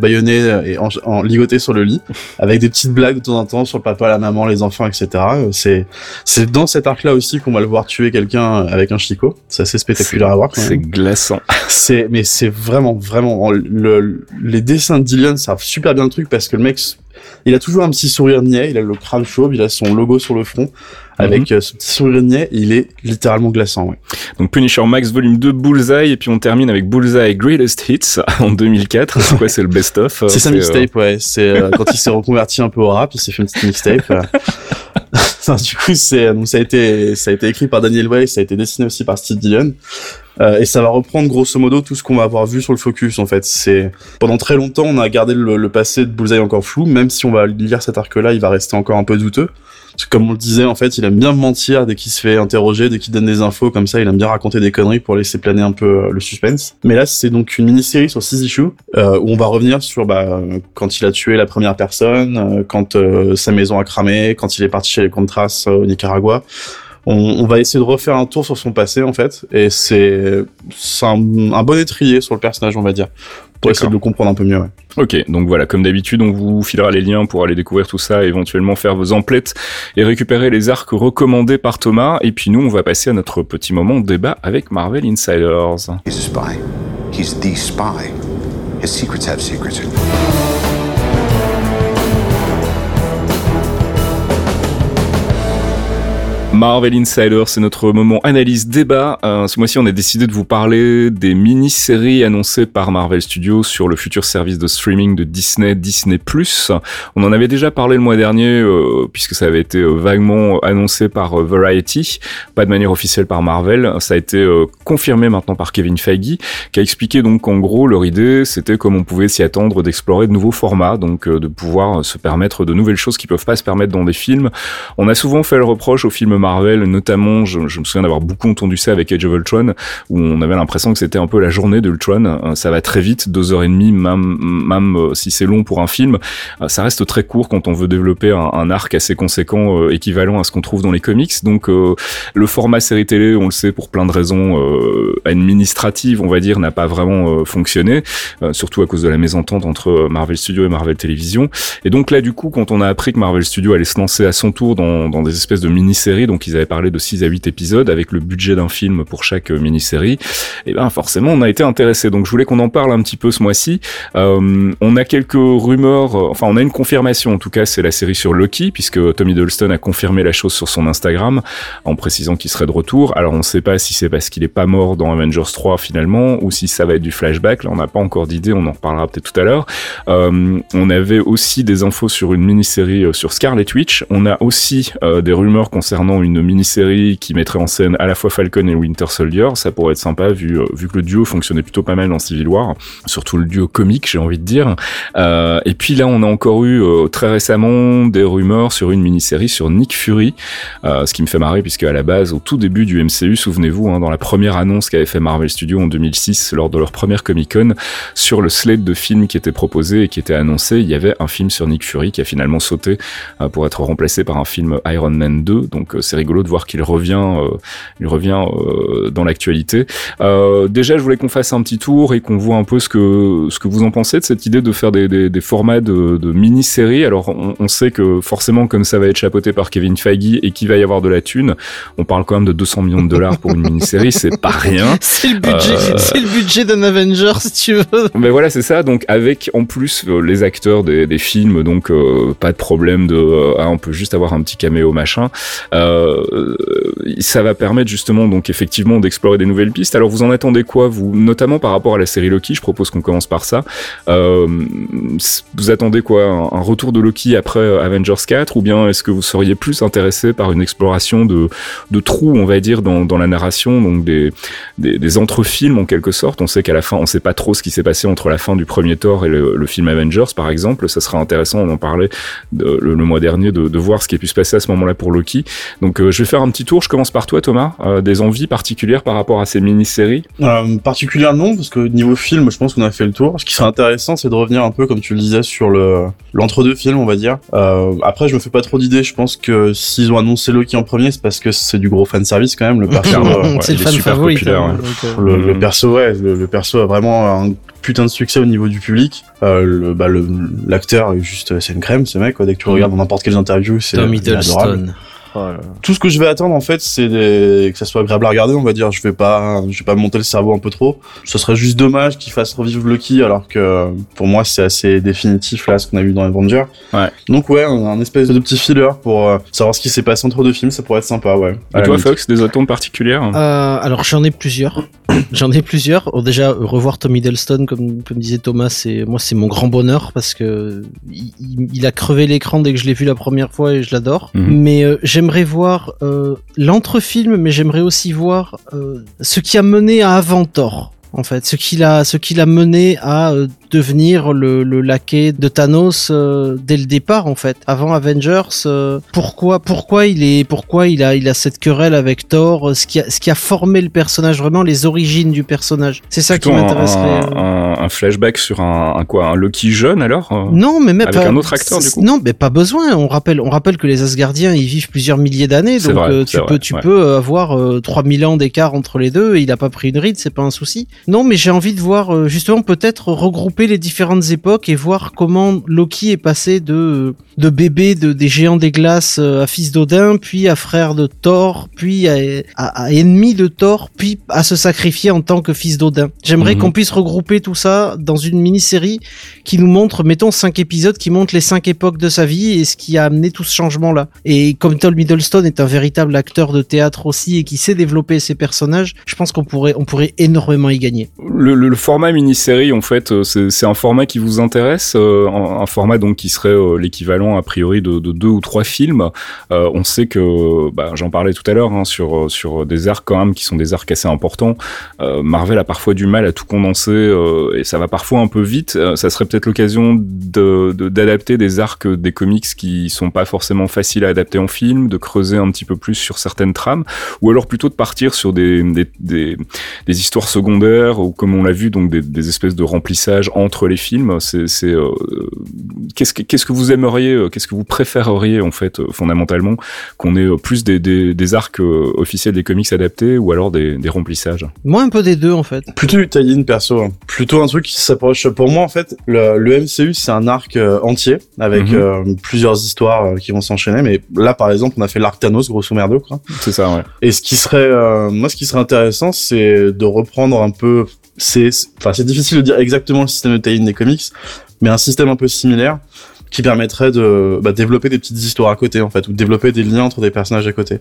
et en, en ligotés sur le lit, [LAUGHS] avec des petites blagues de temps en temps sur le papa, la maman, les enfants, etc. C'est, c'est dans cet arc-là aussi qu'on va le voir tuer quelqu'un avec un chicot. C'est assez spectaculaire à voir C'est glaçant. [LAUGHS] C'est, mais c'est vraiment, vraiment, le, les dessins de Dillion servent super bien le truc parce que le mec, il a toujours un petit sourire niais, il a le crâne chauve, il a son logo sur le front, avec euh, ce petit sourire il est littéralement glaçant, ouais. Donc Punisher Max volume 2 Bullseye et puis on termine avec Bullseye Greatest Hits [LAUGHS] en 2004. C'est quoi C'est le best-of euh, C'est sa euh, mixtape, ouais. C'est euh, quand il s'est reconverti un peu au rap, il s'est fait une petite mixtape. [LAUGHS] du coup, c'est donc ça a été ça a été écrit par Daniel Way, ça a été dessiné aussi par Steve Dillon. Euh, et ça va reprendre grosso modo tout ce qu'on va avoir vu sur le focus en fait. C'est pendant très longtemps on a gardé le, le passé de Bullseye encore flou, même si on va lire cet arc-là, il va rester encore un peu douteux. Parce que comme on le disait, en fait, il aime bien mentir dès qu'il se fait interroger, dès qu'il donne des infos comme ça, il aime bien raconter des conneries pour laisser planer un peu euh, le suspense. Mais là, c'est donc une mini-série sur six issues euh, où on va revenir sur bah, euh, quand il a tué la première personne, euh, quand euh, sa maison a cramé, quand il est parti chez les Contras au Nicaragua. On, on va essayer de refaire un tour sur son passé en fait, et c'est un, un bon étrier sur le personnage, on va dire, pour essayer de le comprendre un peu mieux. Ouais. Ok, donc voilà, comme d'habitude, on vous filera les liens pour aller découvrir tout ça, éventuellement faire vos emplettes et récupérer les arcs recommandés par Thomas. Et puis nous, on va passer à notre petit moment de débat avec Marvel Insiders. He's a spy. He's the spy. His secrets have secrets. Marvel Insider, c'est notre moment analyse débat. Euh, ce mois-ci, on a décidé de vous parler des mini-séries annoncées par Marvel Studios sur le futur service de streaming de Disney, Disney+. On en avait déjà parlé le mois dernier, euh, puisque ça avait été euh, vaguement annoncé par Variety, pas de manière officielle par Marvel. Ça a été confirmé maintenant par Kevin Feige, qui a expliqué donc qu'en gros, leur idée, c'était comme on pouvait s'y attendre d'explorer de nouveaux formats, donc de pouvoir se permettre de nouvelles choses qui peuvent pas se permettre dans des films. On a souvent fait le reproche aux films Marvel, notamment, je, me souviens d'avoir beaucoup entendu ça avec Age of Ultron, où on avait l'impression que c'était un peu la journée d'Ultron. Euh, Ça va très vite, deux heures et demie, même, euh, si c'est long pour un film. Euh, Ça reste très court quand on veut développer un, arc assez conséquent, équivalent à ce qu'on trouve dans les comics. Donc, le format série télé, on le sait pour plein de raisons administratives, on va dire, n'a pas vraiment fonctionné, surtout à cause de la mésentente entre Marvel Studios et Marvel Television. Et donc là, du coup, quand on a appris que Marvel Studios allait se lancer à son tour dans, dans des espèces de mini-séries, donc ils avaient parlé de 6 à 8 épisodes avec le budget d'un film pour chaque euh, mini-série, et ben forcément, on a été intéressé. Donc je voulais qu'on en parle un petit peu ce mois-ci. Euh, on a quelques rumeurs, euh, enfin on a une confirmation, en tout cas c'est la série sur Loki, puisque Tom Hiddleston a confirmé la chose sur son Instagram en précisant qu'il serait de retour. Alors on ne sait pas si c'est parce qu'il est pas mort dans Avengers 3 finalement, ou si ça va être du flashback. Là on n'a pas encore d'idée, on en reparlera peut-être tout à l'heure. On avait aussi des infos sur une mini-série sur Scarlet Witch. On a aussi des rumeurs concernant une mini-série qui mettrait en scène à la fois Falcon et Winter Soldier. Ça pourrait être sympa vu, euh, vu que le duo fonctionnait plutôt pas mal dans Civil War, surtout le duo comique, j'ai envie de dire. Euh, et puis là, on a encore eu euh, très récemment des rumeurs sur une mini-série sur Nick Fury, ce qui me fait marrer puisque à la base, au tout début du MCU, souvenez-vous, hein, dans la première annonce qu'avait fait Marvel Studios en 2006 lors de leur première Comic Con, sur le slate de films qui était proposé et qui était annoncé, il y avait un film sur Nick Fury qui a finalement sauté pour être remplacé par un film Iron Man 2. Donc euh, c'est rigolo de voir qu'il revient, euh, il revient euh, dans l'actualité. Euh, déjà, je voulais qu'on fasse un petit tour et qu'on voit un peu ce que ce que vous en pensez de cette idée de faire des, des, des formats de, de mini-séries. Alors, on, on sait que forcément, comme ça va être chapeauté par Kevin Feige et qu'il va y avoir de la thune, on parle quand même de 200 millions de dollars pour une mini-série, c'est pas rien. [LAUGHS] C'est le budget, Euh, c'est le budget d'un Avenger, si tu veux. Mais voilà, c'est ça. Donc avec en plus euh, les acteurs des, des films, donc euh, pas de problème de, euh, ah, on peut juste avoir un petit caméo machin. Euh, euh, ça va permettre justement donc effectivement d'explorer des nouvelles pistes. Alors vous en attendez quoi vous, notamment par rapport à la série Loki? Je propose qu'on commence par ça. Euh, vous attendez quoi? Un, retour de Loki après euh, Avengers 4 ou bien est-ce que vous seriez plus intéressé par une exploration de, de trous, on va dire, dans, la narration, donc des, des, des entre-films en quelque sorte? On sait qu'à la fin, on sait pas trop ce qui s'est passé entre la fin du premier Thor et le, film Avengers, par exemple. Ça sera intéressant, on en parlait le mois dernier, de, de voir ce qui a pu se passer à ce moment-là pour Loki. Donc euh, je vais faire un petit tour. Je commence par toi, Thomas. Euh, des envies particulières par rapport à ces mini-séries Euh, particulièrement non, parce que niveau film, je pense qu'on a fait le tour. Ce qui serait intéressant, c'est de revenir un peu, comme tu le disais, sur le l'entre-deux film, on va dire. Euh, après, je me fais pas trop d'idées. Je pense que s'ils ont annoncé Loki en premier, c'est parce que c'est du gros fan service quand même. Le perso, euh, ouais, [LAUGHS] c'est le il est fan super favori. populaire, quand ouais. même, donc, le, le perso, ouais, le, le perso a vraiment un putain de succès au niveau du public. Euh, le, bah, le, l'acteur est juste, c'est une crème, ce mec. Quoi. Dès que tu Mhm. regardes dans n'importe quelles interviews, c'est adorable. Hiddleston. Tout ce que je vais attendre en fait, c'est des... que ça soit agréable à regarder. On va dire, je vais pas, je vais pas monter le cerveau un peu trop. Ce serait juste dommage qu'il fasse revivre Loki, alors que pour moi c'est assez définitif là ce qu'on a vu dans Avenger. Ouais. Donc ouais, un, un espèce de petit filler pour euh, savoir ce qui s'est passé entre deux films, ça pourrait être sympa, ouais. À Et toi. Fox, des attentes particulières Euh, alors j'en ai plusieurs. [COUGHS] j'en ai plusieurs. Oh, déjà revoir Tom Hiddleston, comme, comme disait Thomas, c'est moi c'est mon grand bonheur parce que il, il- il a crevé l'écran dès que je l'ai vu la première fois et je l'adore. Mhm. Mais euh, j'aimerais voir euh, l'entrefilm, mais j'aimerais aussi voir euh, ce qui a mené à Aventor. En fait, ce qui l'a, ce qui l'a mené à euh, devenir le, le laquais de Thanos euh, dès le départ, en fait. Avant Avengers, euh, pourquoi, pourquoi il est, pourquoi il a, il a cette querelle avec Thor, euh, ce qui a, ce qui a formé le personnage, vraiment les origines du personnage. C'est ça qui Plutôt m'intéresserait. un, un flashback sur un, un quoi, un Loki jeune alors Non, mais même Avec pas- un autre acteur, du coup Non, mais pas besoin. On rappelle, on rappelle que les Asgardiens, ils vivent plusieurs milliers d'années, donc vrai, tu vrai, peux, tu ouais. peux avoir euh, 3000 ans d'écart entre les deux. Et il a pas pris une ride, c'est pas un souci. Non, mais j'ai envie de voir justement peut-être regrouper les différentes époques et voir comment Loki est passé de de bébé de des géants des glaces euh, à fils d'Odin, puis à frère de Thor, puis à, à- à ennemi de Thor, puis à se sacrifier en tant que fils d'Odin. J'aimerais Mhm. qu'on puisse regrouper tout ça dans une mini-série qui nous montre, mettons, cinq épisodes qui montrent les cinq époques de sa vie et ce qui a amené tout ce changement-là. Et comme Tom Middleston est un véritable acteur de théâtre aussi et qui sait développer ses personnages, je pense qu'on pourrait, on pourrait énormément y gagner. Le, le- le format mini-série, en fait, euh, c'est c'est un format qui vous intéresse, euh, un, format donc qui serait euh, l'équivalent a priori de, de deux ou trois films. Euh, on sait que, bah, j'en parlais tout à l'heure, hein, sur sur des arcs quand même qui sont des arcs assez importants. Marvel a parfois du mal à tout condenser et ça va parfois un peu vite. Ça serait peut-être l'occasion d'adapter des arcs des comics qui sont pas forcément faciles à adapter en film, de creuser un petit peu plus sur certaines trames, ou alors plutôt de partir sur des, des, histoires secondaires ou comme on l'a vu donc des, des espèces de remplissage entre les films. C'est c'est, euh, qu'est-ce que qu'est-ce que vous aimeriez, euh, qu'est-ce que vous préféreriez en fait euh, fondamentalement qu'on ait euh, plus des, des, des arcs euh, officiels des comics adaptés ou alors des, des remplissages? Moi, un peu des deux, en fait. Plutôt du tie-in perso. hein. Plutôt un truc qui s'approche. Pour moi, en fait, le, le MCU, c'est un arc euh, entier avec Mhm. euh, plusieurs histoires euh, qui vont s'enchaîner. Mais là, par exemple, on a fait l'arc Thanos, grosso merdo, quoi. C'est ça, ouais. Et ce qui serait, euh, moi, ce qui serait intéressant, c'est de reprendre un peu. C'est, enfin, c'est difficile de dire exactement le système de tie-in des comics, mais un système un peu similaire qui permettrait de bah, développer des petites histoires à côté, en fait, ou de développer des liens entre des personnages à côté.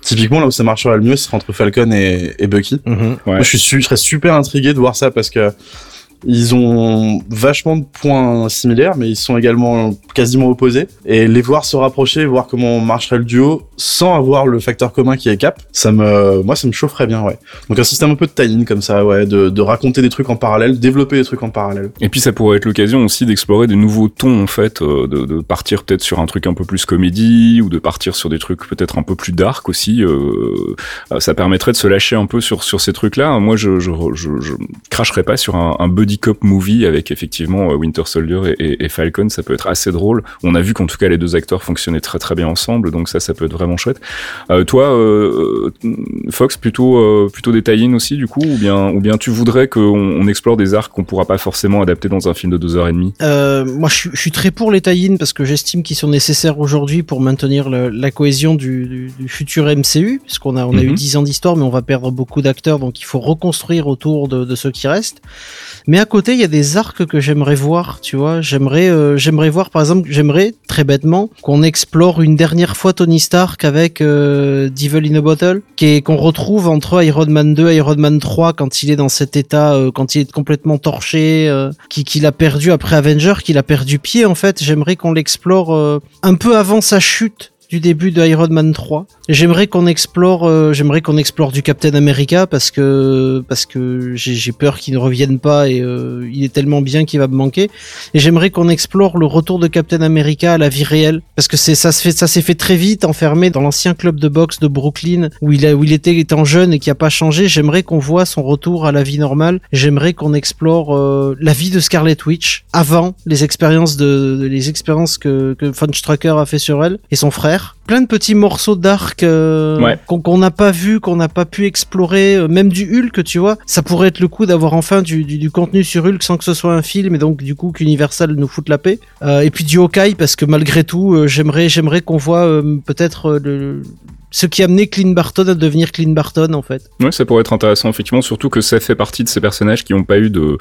Typiquement, là où ça marcherait le mieux, ce serait entre Falcon et, et Bucky. Ouais. Moi, je suis, su- je serais super intrigué de voir ça parce que ils ont vachement de points similaires, mais ils sont également quasiment opposés. Et les voir se rapprocher, voir comment marcherait le duo, sans avoir le facteur commun qui est Cap, ça me, moi, ça me chaufferait bien, ouais. Donc un système un peu de tie-in comme ça, ouais, de, raconter des trucs en parallèle, développer des trucs en parallèle. Et puis ça pourrait être l'occasion aussi d'explorer des nouveaux tons en fait, euh, de, partir peut-être sur un truc un peu plus comédie ou de partir sur des trucs peut-être un peu plus dark aussi. euh, euh, ça permettrait de se lâcher un peu sur sur ces trucs-là. Moi, je je, je, je cracherais pas sur un buddy cop movie avec effectivement euh, Winter Soldier et, et, et Falcon. Ça peut être assez drôle. On a vu qu'en tout cas les deux acteurs fonctionnaient très très bien ensemble, donc ça ça peut être vraiment chouette. Euh, toi, euh, Fox, plutôt euh, plutôt des tie aussi du coup, ou bien ou bien tu voudrais qu'on on explore des arcs qu'on pourra pas forcément adapter dans un film de deux heures et demie? Moi, je suis, je suis très pour les tie parce que j'estime qu'ils sont nécessaires aujourd'hui pour maintenir le- la cohésion du, du, du futur MCU, puisqu'on a, on a eu Mhm. 10 ans d'histoire, mais on va perdre beaucoup d'acteurs, donc il faut reconstruire autour de, de ceux qui restent. Mais à côté, il y a des arcs que j'aimerais voir, tu vois. J'aimerais, euh, j'aimerais voir, par exemple, j'aimerais très bêtement qu'on explore une dernière fois Tony Stark avec euh, Devil in a Bottle, qu'on retrouve entre Iron Man 2 et Iron Man 3 quand il est dans cet état, euh, quand il est complètement torché, euh, qui qu'il a perdu après Avenger, qu'il a perdu pied en fait. J'aimerais qu'on l'explore un peu avant sa chute du début de Iron Man 3. J'aimerais qu'on explore, euh, j'aimerais qu'on explore du Captain America parce que parce que j'ai peur qu'il ne revienne pas et euh, il est tellement bien qu'il va me manquer. Et j'aimerais qu'on explore le retour de Captain America à la vie réelle parce que c'est ça se fait ça s'est fait très vite enfermé dans l'ancien club de boxe de Brooklyn où il où il était étant jeune et qui a pas changé. J'aimerais qu'on voit son retour à la vie normale. J'aimerais qu'on explore euh, la vie de Scarlet Witch avant les expériences de, de- les expériences que que Von Strucker a fait sur elle et son frère. Plein de petits morceaux d'arc euh, Ouais. qu'on n'a pas vu, qu'on n'a pas pu explorer, euh, même du Hulk, tu vois. Ça pourrait être le coup d'avoir enfin du, du, du contenu sur Hulk sans que ce soit un film et donc du coup qu'Universal nous foute la paix. Euh, et puis du Hawkeye parce que malgré tout, j'aimerais j'aimerais qu'on voit peut-être le ce qui a amené Clint Barton à devenir Clint Barton en fait. Ouais, ça pourrait être intéressant effectivement, surtout que ça fait partie de ces personnages qui n'ont pas eu de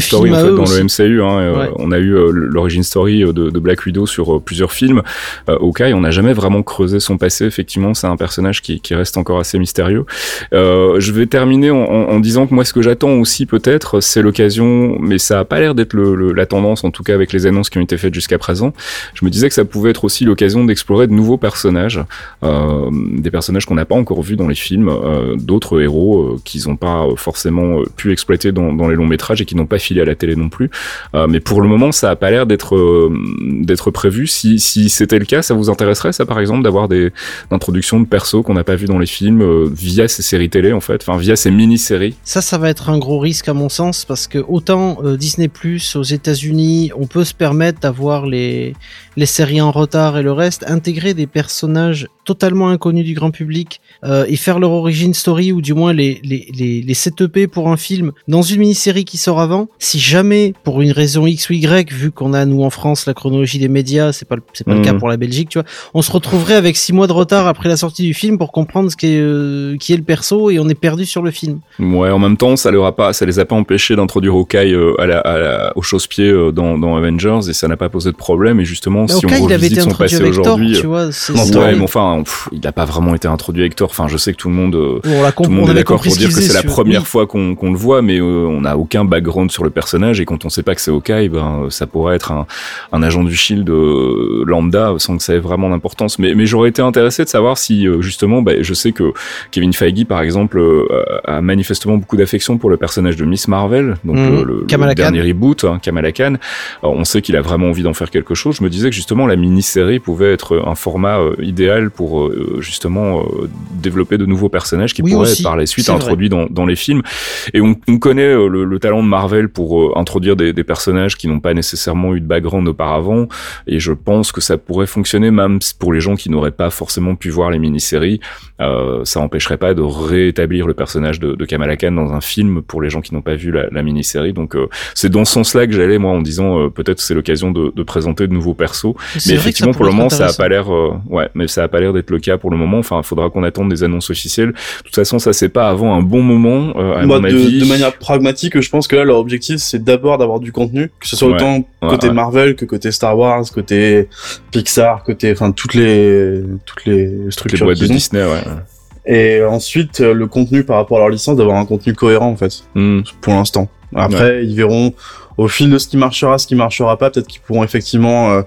story en fait dans aussi. le MCU. Hein, Euh, Ouais. On a eu euh, l'origine story euh, de, de Black Widow sur plusieurs films. Euh, Hawkeye, on n'a jamais vraiment creusé son passé. Effectivement, c'est un personnage qui, qui reste encore assez mystérieux. Euh, je vais terminer en, en- en disant que moi, ce que j'attends aussi peut-être, c'est l'occasion, mais ça a pas l'air d'être le, le- la tendance, en tout cas avec les annonces qui ont été faites jusqu'à présent. Je me disais que ça pouvait être aussi l'occasion d'explorer de nouveaux personnages, euh, des personnages qu'on n'a pas encore vus dans les films, euh, d'autres héros euh, qu'ils n'ont pas euh, forcément euh, pu exploiter dans, les longs métrages et qui n'ont pas filé à la télé non plus. Euh, mais pour le moment, ça a pas l'air d'être euh, d'être prévu. Si, c'était le cas, ça vous intéresserait, ça par exemple, d'avoir des introductions de persos qu'on n'a pas vu dans les films euh, via ces séries télé en fait, enfin via ces mini-séries? Ça, ça va être un gros risque à mon sens parce que autant euh, Disney Plus aux États-Unis, on peut se permettre d'avoir les les séries en retard et le reste, intégrer des personnages totalement inconnus du grand public euh, et faire leur origin story ou du moins les les les, les setuper pour un film dans une mini-série qui sort avant. Si jamais pour une raison X ou Y, vu qu'on a nous en France la chronologie des médias, c'est pas le- c'est pas le cas pour la Belgique, tu vois, on se retrouverait avec six mois de retard après la sortie du film pour comprendre ce qui est euh, qui est le perso et on est perdu sur le film. Ouais, en même temps, ça leur a pas, ça les a pas empêchés d'introduire Hawkeye euh, à la, à la, au chausse-pied dans, dans Avengers et ça n'a pas posé de problème. Et justement, Mais si Hawkeye, on revisite été son passé aujourd'hui, tu vois. c'est- ouais, mais enfin, pff, il n'a pas vraiment été introduit avec Thor. Enfin, je sais que tout le monde, euh, on tout le monde on est d'accord pour dire que c'est la première oui. fois qu'on le voit, mais euh, on n'a aucun background sur le personnage et quand on sait pas que c'est Hawkeye, ben ça pourrait être un, un agent du Shield euh, lambda sans que ça ait vraiment d'importance. Mais, mais j'aurais été intéressé de savoir si euh, justement, bah, je sais que Kevin Feige par exemple euh, a manifestement beaucoup d'affection pour le personnage de Miss Marvel, donc Mhm. le, dernier reboot, hein, Kamala Khan. Alors, on sait qu'il a vraiment envie d'en faire quelque chose. Je me disais que justement la mini-série pouvait être un format euh, idéal pour euh, justement euh, développer de nouveaux personnages qui Oui, pourraient aussi. être par la suite vrai. introduits dans, dans les films. Et on, on connaît euh, le, le talent de Marvel pour introduire des, des personnages qui n'ont pas nécessairement eu de background auparavant. Et je pense que ça pourrait fonctionner même pour les gens qui n'auraient pas forcément pu voir les mini-séries. Euh, ça empêcherait pas de rétablir le personnage de, de Kamala Khan dans un film pour les gens qui n'ont pas vu la, la mini-série. Donc euh, c'est dans ce sens-là que j'allais moi en disant euh, peut-être c'est l'occasion de, de présenter de nouveaux persos. Mais effectivement, pour le moment, être ça a pas l'air, ouais, mais ça a pas l'air d'être le cas pour le moment. Enfin, il faudra qu'on attende des annonces officielles. De toute façon, ça c'est pas avant un bon moment, euh, à Moi, mon de, avis. de manière pragmatique, je pense que là, leur objectif, c'est d'abord d'avoir du contenu, que ce soit Ouais. autant côté ouais. Marvel que côté Star Wars, côté Pixar, côté, enfin, toutes les, toutes les Toutes les structures boîtes de ont. Disney, ouais. Et ensuite, euh, le contenu par rapport à leur licence, d'avoir un contenu cohérent, en fait, Hmm. pour l'instant. Après, ils verront au fil de ce qui marchera, ce qui marchera pas. Peut-être qu'ils pourront effectivement euh,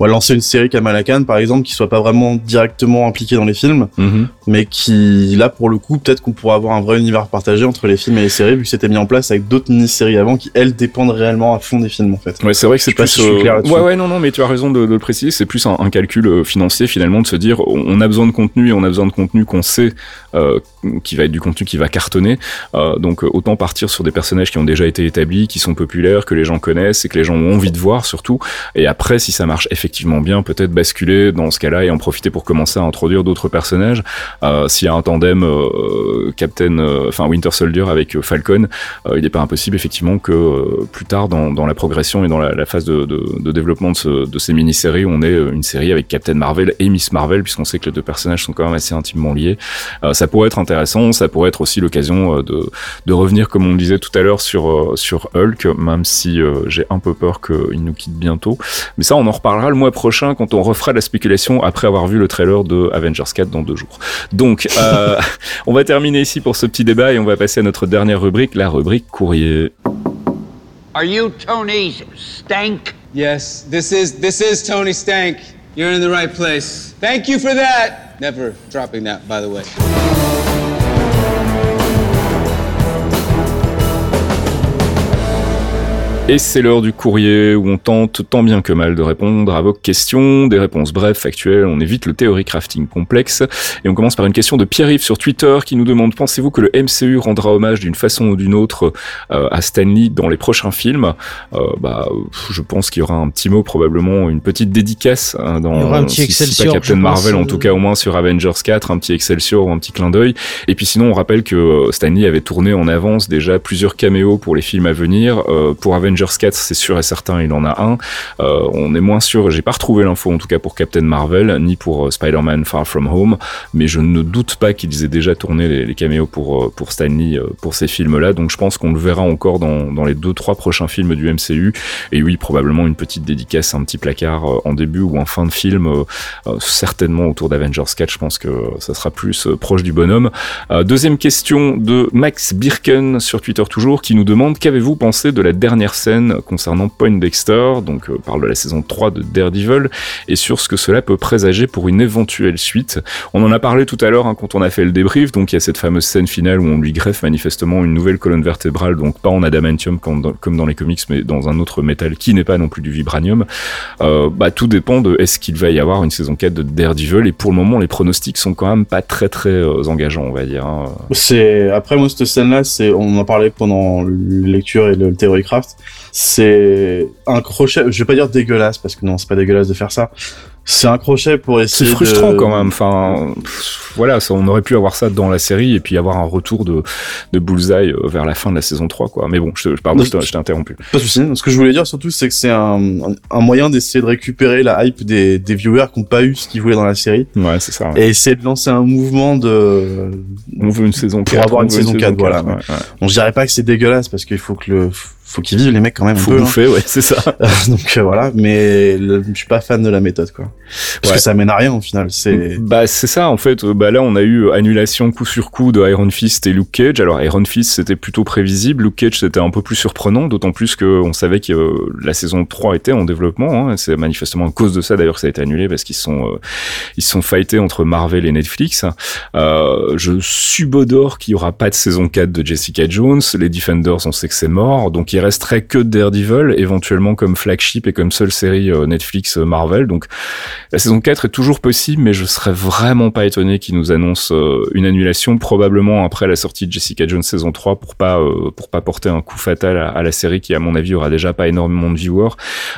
ouais, lancer une série Kamala Khan, par exemple, qui soit pas vraiment directement impliquée dans les films, Mhm. mais qui, là, pour le coup, peut-être qu'on pourra avoir un vrai univers partagé entre les films et les séries, vu que c'était mis en place avec d'autres mini-séries avant qui, elles, dépendent réellement à fond des films, en fait. Ouais, c'est vrai que c'est Je plus. si je suis euh, clair là-dessus. ouais, ouais, non, non, mais tu as raison de, de le préciser. C'est plus un, un calcul euh, financier finalement de se dire on on a besoin de contenu et on a besoin de contenu qu'on sait euh, qui va être du contenu qui va cartonner. Euh, donc euh, autant partir sur des personnages qui ont déjà été établis, qui sont populaires, que les gens connaissent et que les gens ont envie de voir surtout. Et après, si ça marche effectivement bien, peut-être basculer dans ce cas-là et en profiter pour commencer à introduire d'autres personnages. Euh, S'il y a un tandem euh, Captain, euh, enfin Winter Soldier avec Falcon, il n'est pas impossible effectivement que plus tard dans, dans la progression et dans la, phase de, développement de, ce- de ces mini-séries, on ait une série avec Captain Marvel et Miss Marvel, puisqu'on sait que les deux personnages sont quand même assez intimement liés. Ça pourrait être intéressant, ça pourrait être aussi l'occasion de, de revenir, comme on le disait tout à l'heure, sur, sur Hulk, même si j'ai un peu peur qu'il nous quitte bientôt. Mais ça, on en reparlera le mois prochain quand on refera la spéculation après avoir vu le trailer de Avengers 4 dans deux jours. Donc, euh, [LAUGHS] on va terminer ici pour ce petit débat et on va passer à notre dernière rubrique, la rubrique courrier. Are you Tony Stank? Yes, this is this is Tony Stank. You're in the right place. Thank you for that. Never dropping that, by the way. Et c'est l'heure du courrier où on tente tant bien que mal de répondre à vos questions, des réponses brèves, factuelles, on évite le théorie crafting complexe. Et on commence par une question de Pierre-Yves sur Twitter qui nous demande Pensez-vous que le MCU rendra hommage d'une façon ou d'une autre euh, à Stan Lee dans les prochains films? Euh, bah, Je pense qu'il y aura un petit mot, probablement une petite dédicace hein, dans Il y aura un petit si- si pas Excelsior, Captain Marvel, en tout cas au moins sur Avengers 4, un petit Excelsior ou un petit clin d'œil. Et puis sinon, on rappelle que euh, Stan Lee avait tourné en avance déjà plusieurs caméos pour les films à venir. Euh, pour Avengers 4, c'est sûr et certain, il en a un. Euh, on est moins sûr, j'ai pas retrouvé l'info en tout cas pour Captain Marvel, ni pour euh, Spider-Man Far From Home, mais je ne doute pas qu'ils aient déjà tourné les, les caméos pour, euh, pour Stan Lee euh, pour ces films-là. Donc je pense qu'on le verra encore dans, dans les deux, trois prochains films du MCU. Et oui, probablement une petite dédicace, un petit placard en début ou en fin de film, certainement autour d'Avengers 4. Je pense que ça sera plus proche du bonhomme. Deuxième question de Max Birken sur Twitter toujours, qui nous demande qu'avez-vous pensé de la dernière concernant Poindexter, donc euh, parle de la saison 3 de Daredevil, et sur ce que cela peut présager pour une éventuelle suite. On en a parlé tout à l'heure hein, quand on a fait le débrief, donc il y a cette fameuse scène finale où on lui greffe manifestement une nouvelle colonne vertébrale, donc pas en adamantium comme dans, les comics, mais dans un autre métal qui n'est pas non plus du vibranium. Euh, bah, tout dépend de est-ce qu'il va y avoir une saison 4 de Daredevil, et pour le moment les pronostics sont quand même pas très très euh, engageants, on va dire. hein. C'est après moi cette scène là, c'est on en parlait pendant lecture et le Theorycraft. C'est un crochet. Je vais pas dire dégueulasse parce que non, c'est pas dégueulasse de faire ça. C'est un crochet pour C'est essayer. frustrant de- quand même. Enfin, pff, voilà, ça, on aurait pu avoir ça dans la série et puis avoir un retour de, de Bullseye euh, vers la fin de la saison 3, quoi. Mais bon, je, pardon, je t'ai je t'ai interrompu. Pas de souci. Ce que je voulais dire surtout, c'est que c'est un, un- moyen d'essayer de récupérer la hype des, des viewers qui n'ont pas eu ce qu'ils voulaient dans la série Ouais, c'est ça. ouais. et essayer de lancer un mouvement de. On veut une saison Pour 4. avoir on une saison 4, voilà. ouais, ouais. Bon, je dirais pas que c'est dégueulasse parce qu'il faut que le, faut qu'ils vivent les mecs quand même. un Faut peu, hein. bouffer, ouais, c'est ça. [LAUGHS] Donc euh, voilà, mais le- je suis pas fan de la méthode quoi. Parce Ouais. que ça mène à rien au final. C'est Bah c'est ça en fait. Euh, Bah là on a eu annulation coup sur coup de Iron Fist et Luke Cage. Alors Iron Fist c'était plutôt prévisible, Luke Cage c'était un peu plus surprenant, d'autant plus que on savait que euh, la saison 3 était en développement. Hein. C'est manifestement à cause de ça d'ailleurs que ça a été annulé parce qu'ils sont euh, ils sont fightés entre Marvel et Netflix. Euh, je subodore qu'il y aura pas de saison 4 de Jessica Jones. Les Defenders on sait que c'est mort, donc il resterait que Daredevil éventuellement comme flagship et comme seule série euh, Netflix euh, Marvel. Donc la saison 4 est toujours possible, mais je serais vraiment pas étonné qu'ils nous annoncent euh, une annulation, probablement après la sortie de Jessica Jones saison 3, pour pas pour pas porter un coup fatal à, la série qui, à mon avis, aura déjà pas énormément de viewers.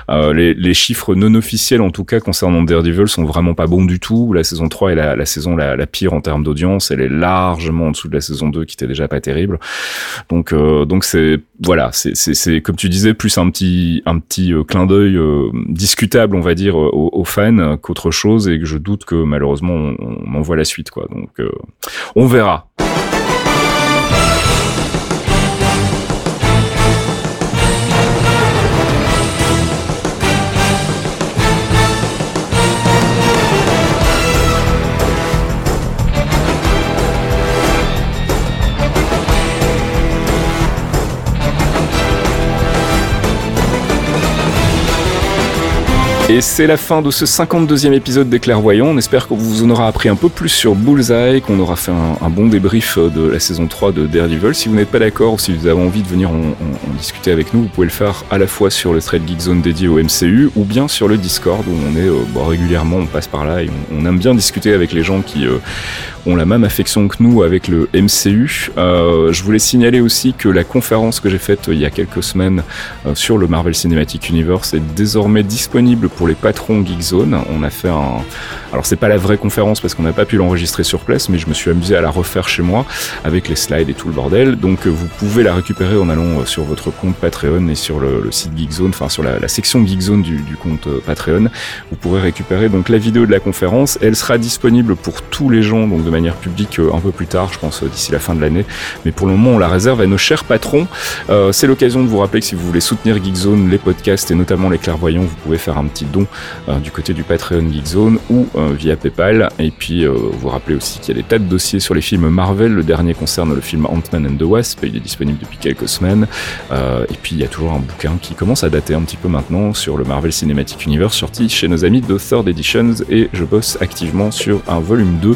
Les, chiffres non officiels, en tout cas concernant Daredevil, sont vraiment pas bons du tout. La saison 3 est la, saison la, pire en termes d'audience. Elle est largement en dessous de la saison 2, qui était déjà pas terrible. Donc donc c'est voilà, c'est comme tu disais plus un petit un petit euh, clin d'œil euh, discutable, on va dire, euh, aux, aux fans qu'autre chose, et que je doute que malheureusement on, on en voit la suite, quoi. Donc euh, on verra. Et c'est la fin de ce 52e épisode des Clairvoyants. On espère qu'on vous en aura appris un peu plus sur Bullseye, qu'on aura fait un, bon débrief de la saison 3 de Daredevil. Si vous n'êtes pas d'accord ou si vous avez envie de venir en, discuter avec nous, vous pouvez le faire à la fois sur le thread Geek Zone dédié au MCU ou bien sur le Discord où on est euh, bon, régulièrement, on passe par là et on, on aime bien discuter avec les gens qui euh, ont la même affection que nous avec le MCU. Euh, je voulais signaler aussi que la conférence que j'ai faite euh, il y a quelques semaines euh, sur le Marvel Cinematic Universe est désormais disponible pour les patrons Geekzone. On a fait un... Alors c'est pas la vraie conférence parce qu'on n'a pas pu l'enregistrer sur place, mais je me suis amusé à la refaire chez moi avec les slides et tout le bordel. Donc euh, vous pouvez la récupérer en allant euh, sur votre compte Patreon et sur le, site Geekzone, enfin sur la, section Geekzone du, compte euh, Patreon. Vous pourrez récupérer donc la vidéo de la conférence. Elle sera disponible pour tous les gens, donc de manière publique un peu plus tard, je pense d'ici la fin de l'année. Mais pour le moment, on la réserve à nos chers patrons. C'est l'occasion de vous rappeler que si vous voulez soutenir Geekzone, les podcasts et notamment les clairvoyants, vous pouvez faire un petit don du côté du Patreon Geekzone ou via PayPal. Et puis euh, vous rappelez aussi qu'il y a des tas de dossiers sur les films Marvel. Le dernier concerne le film Ant-Man and the Wasp. Il est disponible depuis quelques semaines. Euh, et puis il y a toujours un bouquin qui commence à dater un petit peu maintenant sur le Marvel Cinematic Universe sorti chez nos amis de Third Editions. Et je bosse activement sur un volume 2 euh,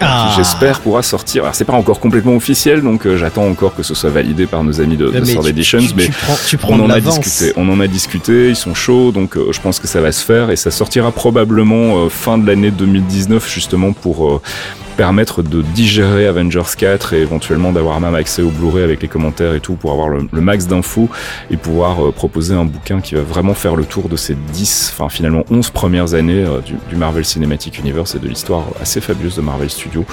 Ah. qui j'espère pourra sortir. Alors c'est pas encore complètement officiel, donc euh, j'attends encore que ce soit validé par nos amis de, de Third tu- Editions. tu- mais tu prends- prends on en a discuté, on en a discuté, ils sont chauds, donc euh, je pense que ça va se faire et ça sortira probablement euh, fin de l'année 2019 justement pour euh, permettre de digérer Avengers 4 et éventuellement d'avoir même accès au Blu-ray avec les commentaires et tout pour avoir le, max d'infos et pouvoir euh, proposer un bouquin qui va vraiment faire le tour de ces 10, enfin finalement 11 premières années euh, du, Marvel Cinematic Universe et de l'histoire assez fabuleuse de Marvel Studios.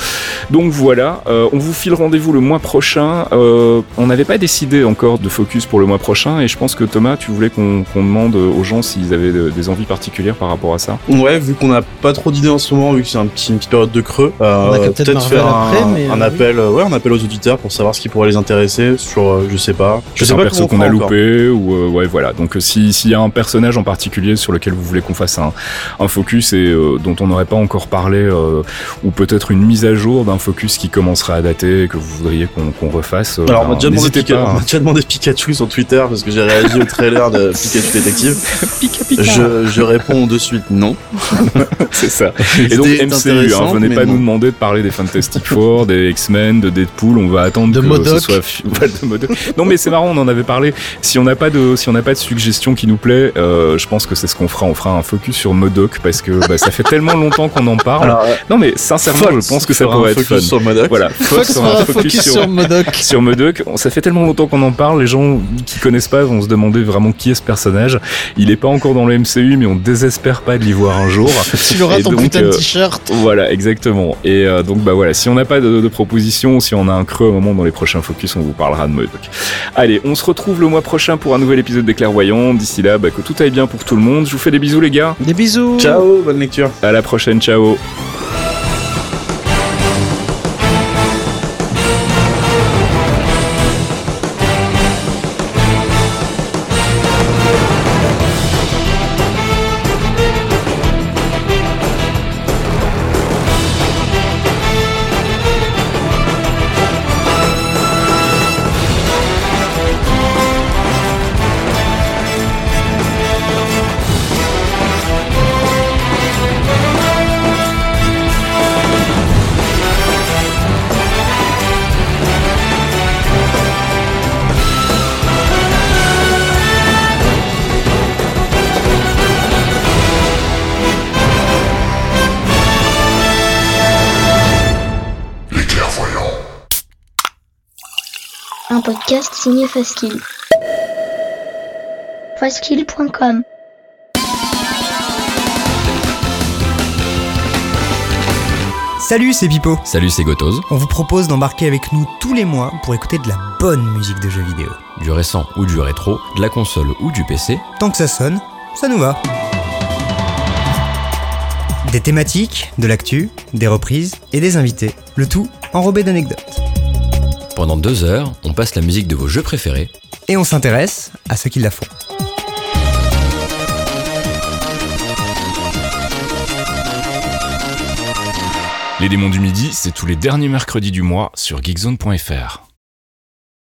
Donc voilà, euh, on vous file rendez-vous le mois prochain. On n'avait pas décidé encore de focus pour le mois prochain et je pense que Thomas, tu voulais qu'on demande aux gens s'ils avaient de- des envies particulières par rapport à ça? Ouais, vu qu'on n'a pas trop d'idées en ce moment, vu que c'est un petit, une petite période de creux, On a Captain peut-être Marvel faire un, après, mais, un euh, appel, euh, ouais, un appel aux auditeurs pour savoir ce qui pourrait les intéresser sur, euh, je sais pas, je sais un pas perso qu'on a encore. loupé ou euh, ouais voilà. Donc euh, si s'il y a un personnage en particulier sur lequel vous voulez qu'on fasse un, un focus et euh, dont on n'aurait pas encore parlé euh, ou peut-être une mise à jour d'un focus qui commencerait à dater et que vous voudriez qu'on qu'on refasse. euh, Alors, on ben, m'a déjà, demandé n'hésitez Pika- pas. on m'a déjà demandé Pikachu sur Twitter parce que j'ai réagi au trailer de Pikachu Détective. [LAUGHS] Pika pika. Je, je réponds de suite non. [LAUGHS] C'est ça. Et donc MCU, hein, venez pas non. nous demander de parler des Fantastic Four, des X-Men, de Deadpool. On va attendre De que Modok. ce soit [LAUGHS] ouais, de Modok. Non, mais c'est marrant, on en avait parlé. Si on n'a pas de, si on n'a pas de suggestion qui nous plaît, euh, je pense que c'est ce qu'on fera. On fera un focus sur Modoc parce que bah, ça fait tellement longtemps qu'on en parle. Alors, euh, non, mais sincèrement, Fox je pense que ça pourrait un être focus fun. sur Modoc. Voilà, Fox fera un focus sur Modoc. sur Modoc. Ça fait tellement longtemps qu'on en parle, les gens qui connaissent pas vont se demander vraiment qui est ce personnage. Il est pas encore dans le MCU, mais on désespère pas de l'y voir un jour. Tu auras Et ton donc, putain de euh, t-shirt. Voilà, exactement. Et euh, donc bah voilà, si on n'a pas de, de propositions, si on a un creux à un moment dans les prochains focus, on vous parlera de Modoc. Allez, on se retrouve le mois prochain pour un nouvel épisode des Clairvoyants. D'ici là, bah, que tout aille bien pour tout le monde. Je vous fais des bisous les gars. Des bisous. Ciao, bonne lecture. À la prochaine, ciao. Podcast signé Faskill. Faskill.com Salut, c'est Pipo. Salut, c'est Gotoz. On vous propose d'embarquer avec nous tous les mois pour écouter de la bonne musique de jeux vidéo. Du récent ou du rétro, de la console ou du PC. Tant que ça sonne, ça nous va. Des thématiques, de l'actu, des reprises et des invités. Le tout enrobé d'anecdotes. Pendant deux heures, on passe la musique de vos jeux préférés. Et on s'intéresse à ceux qui la font. Les démons du midi, c'est tous les derniers mercredis du mois sur geekzone.fr.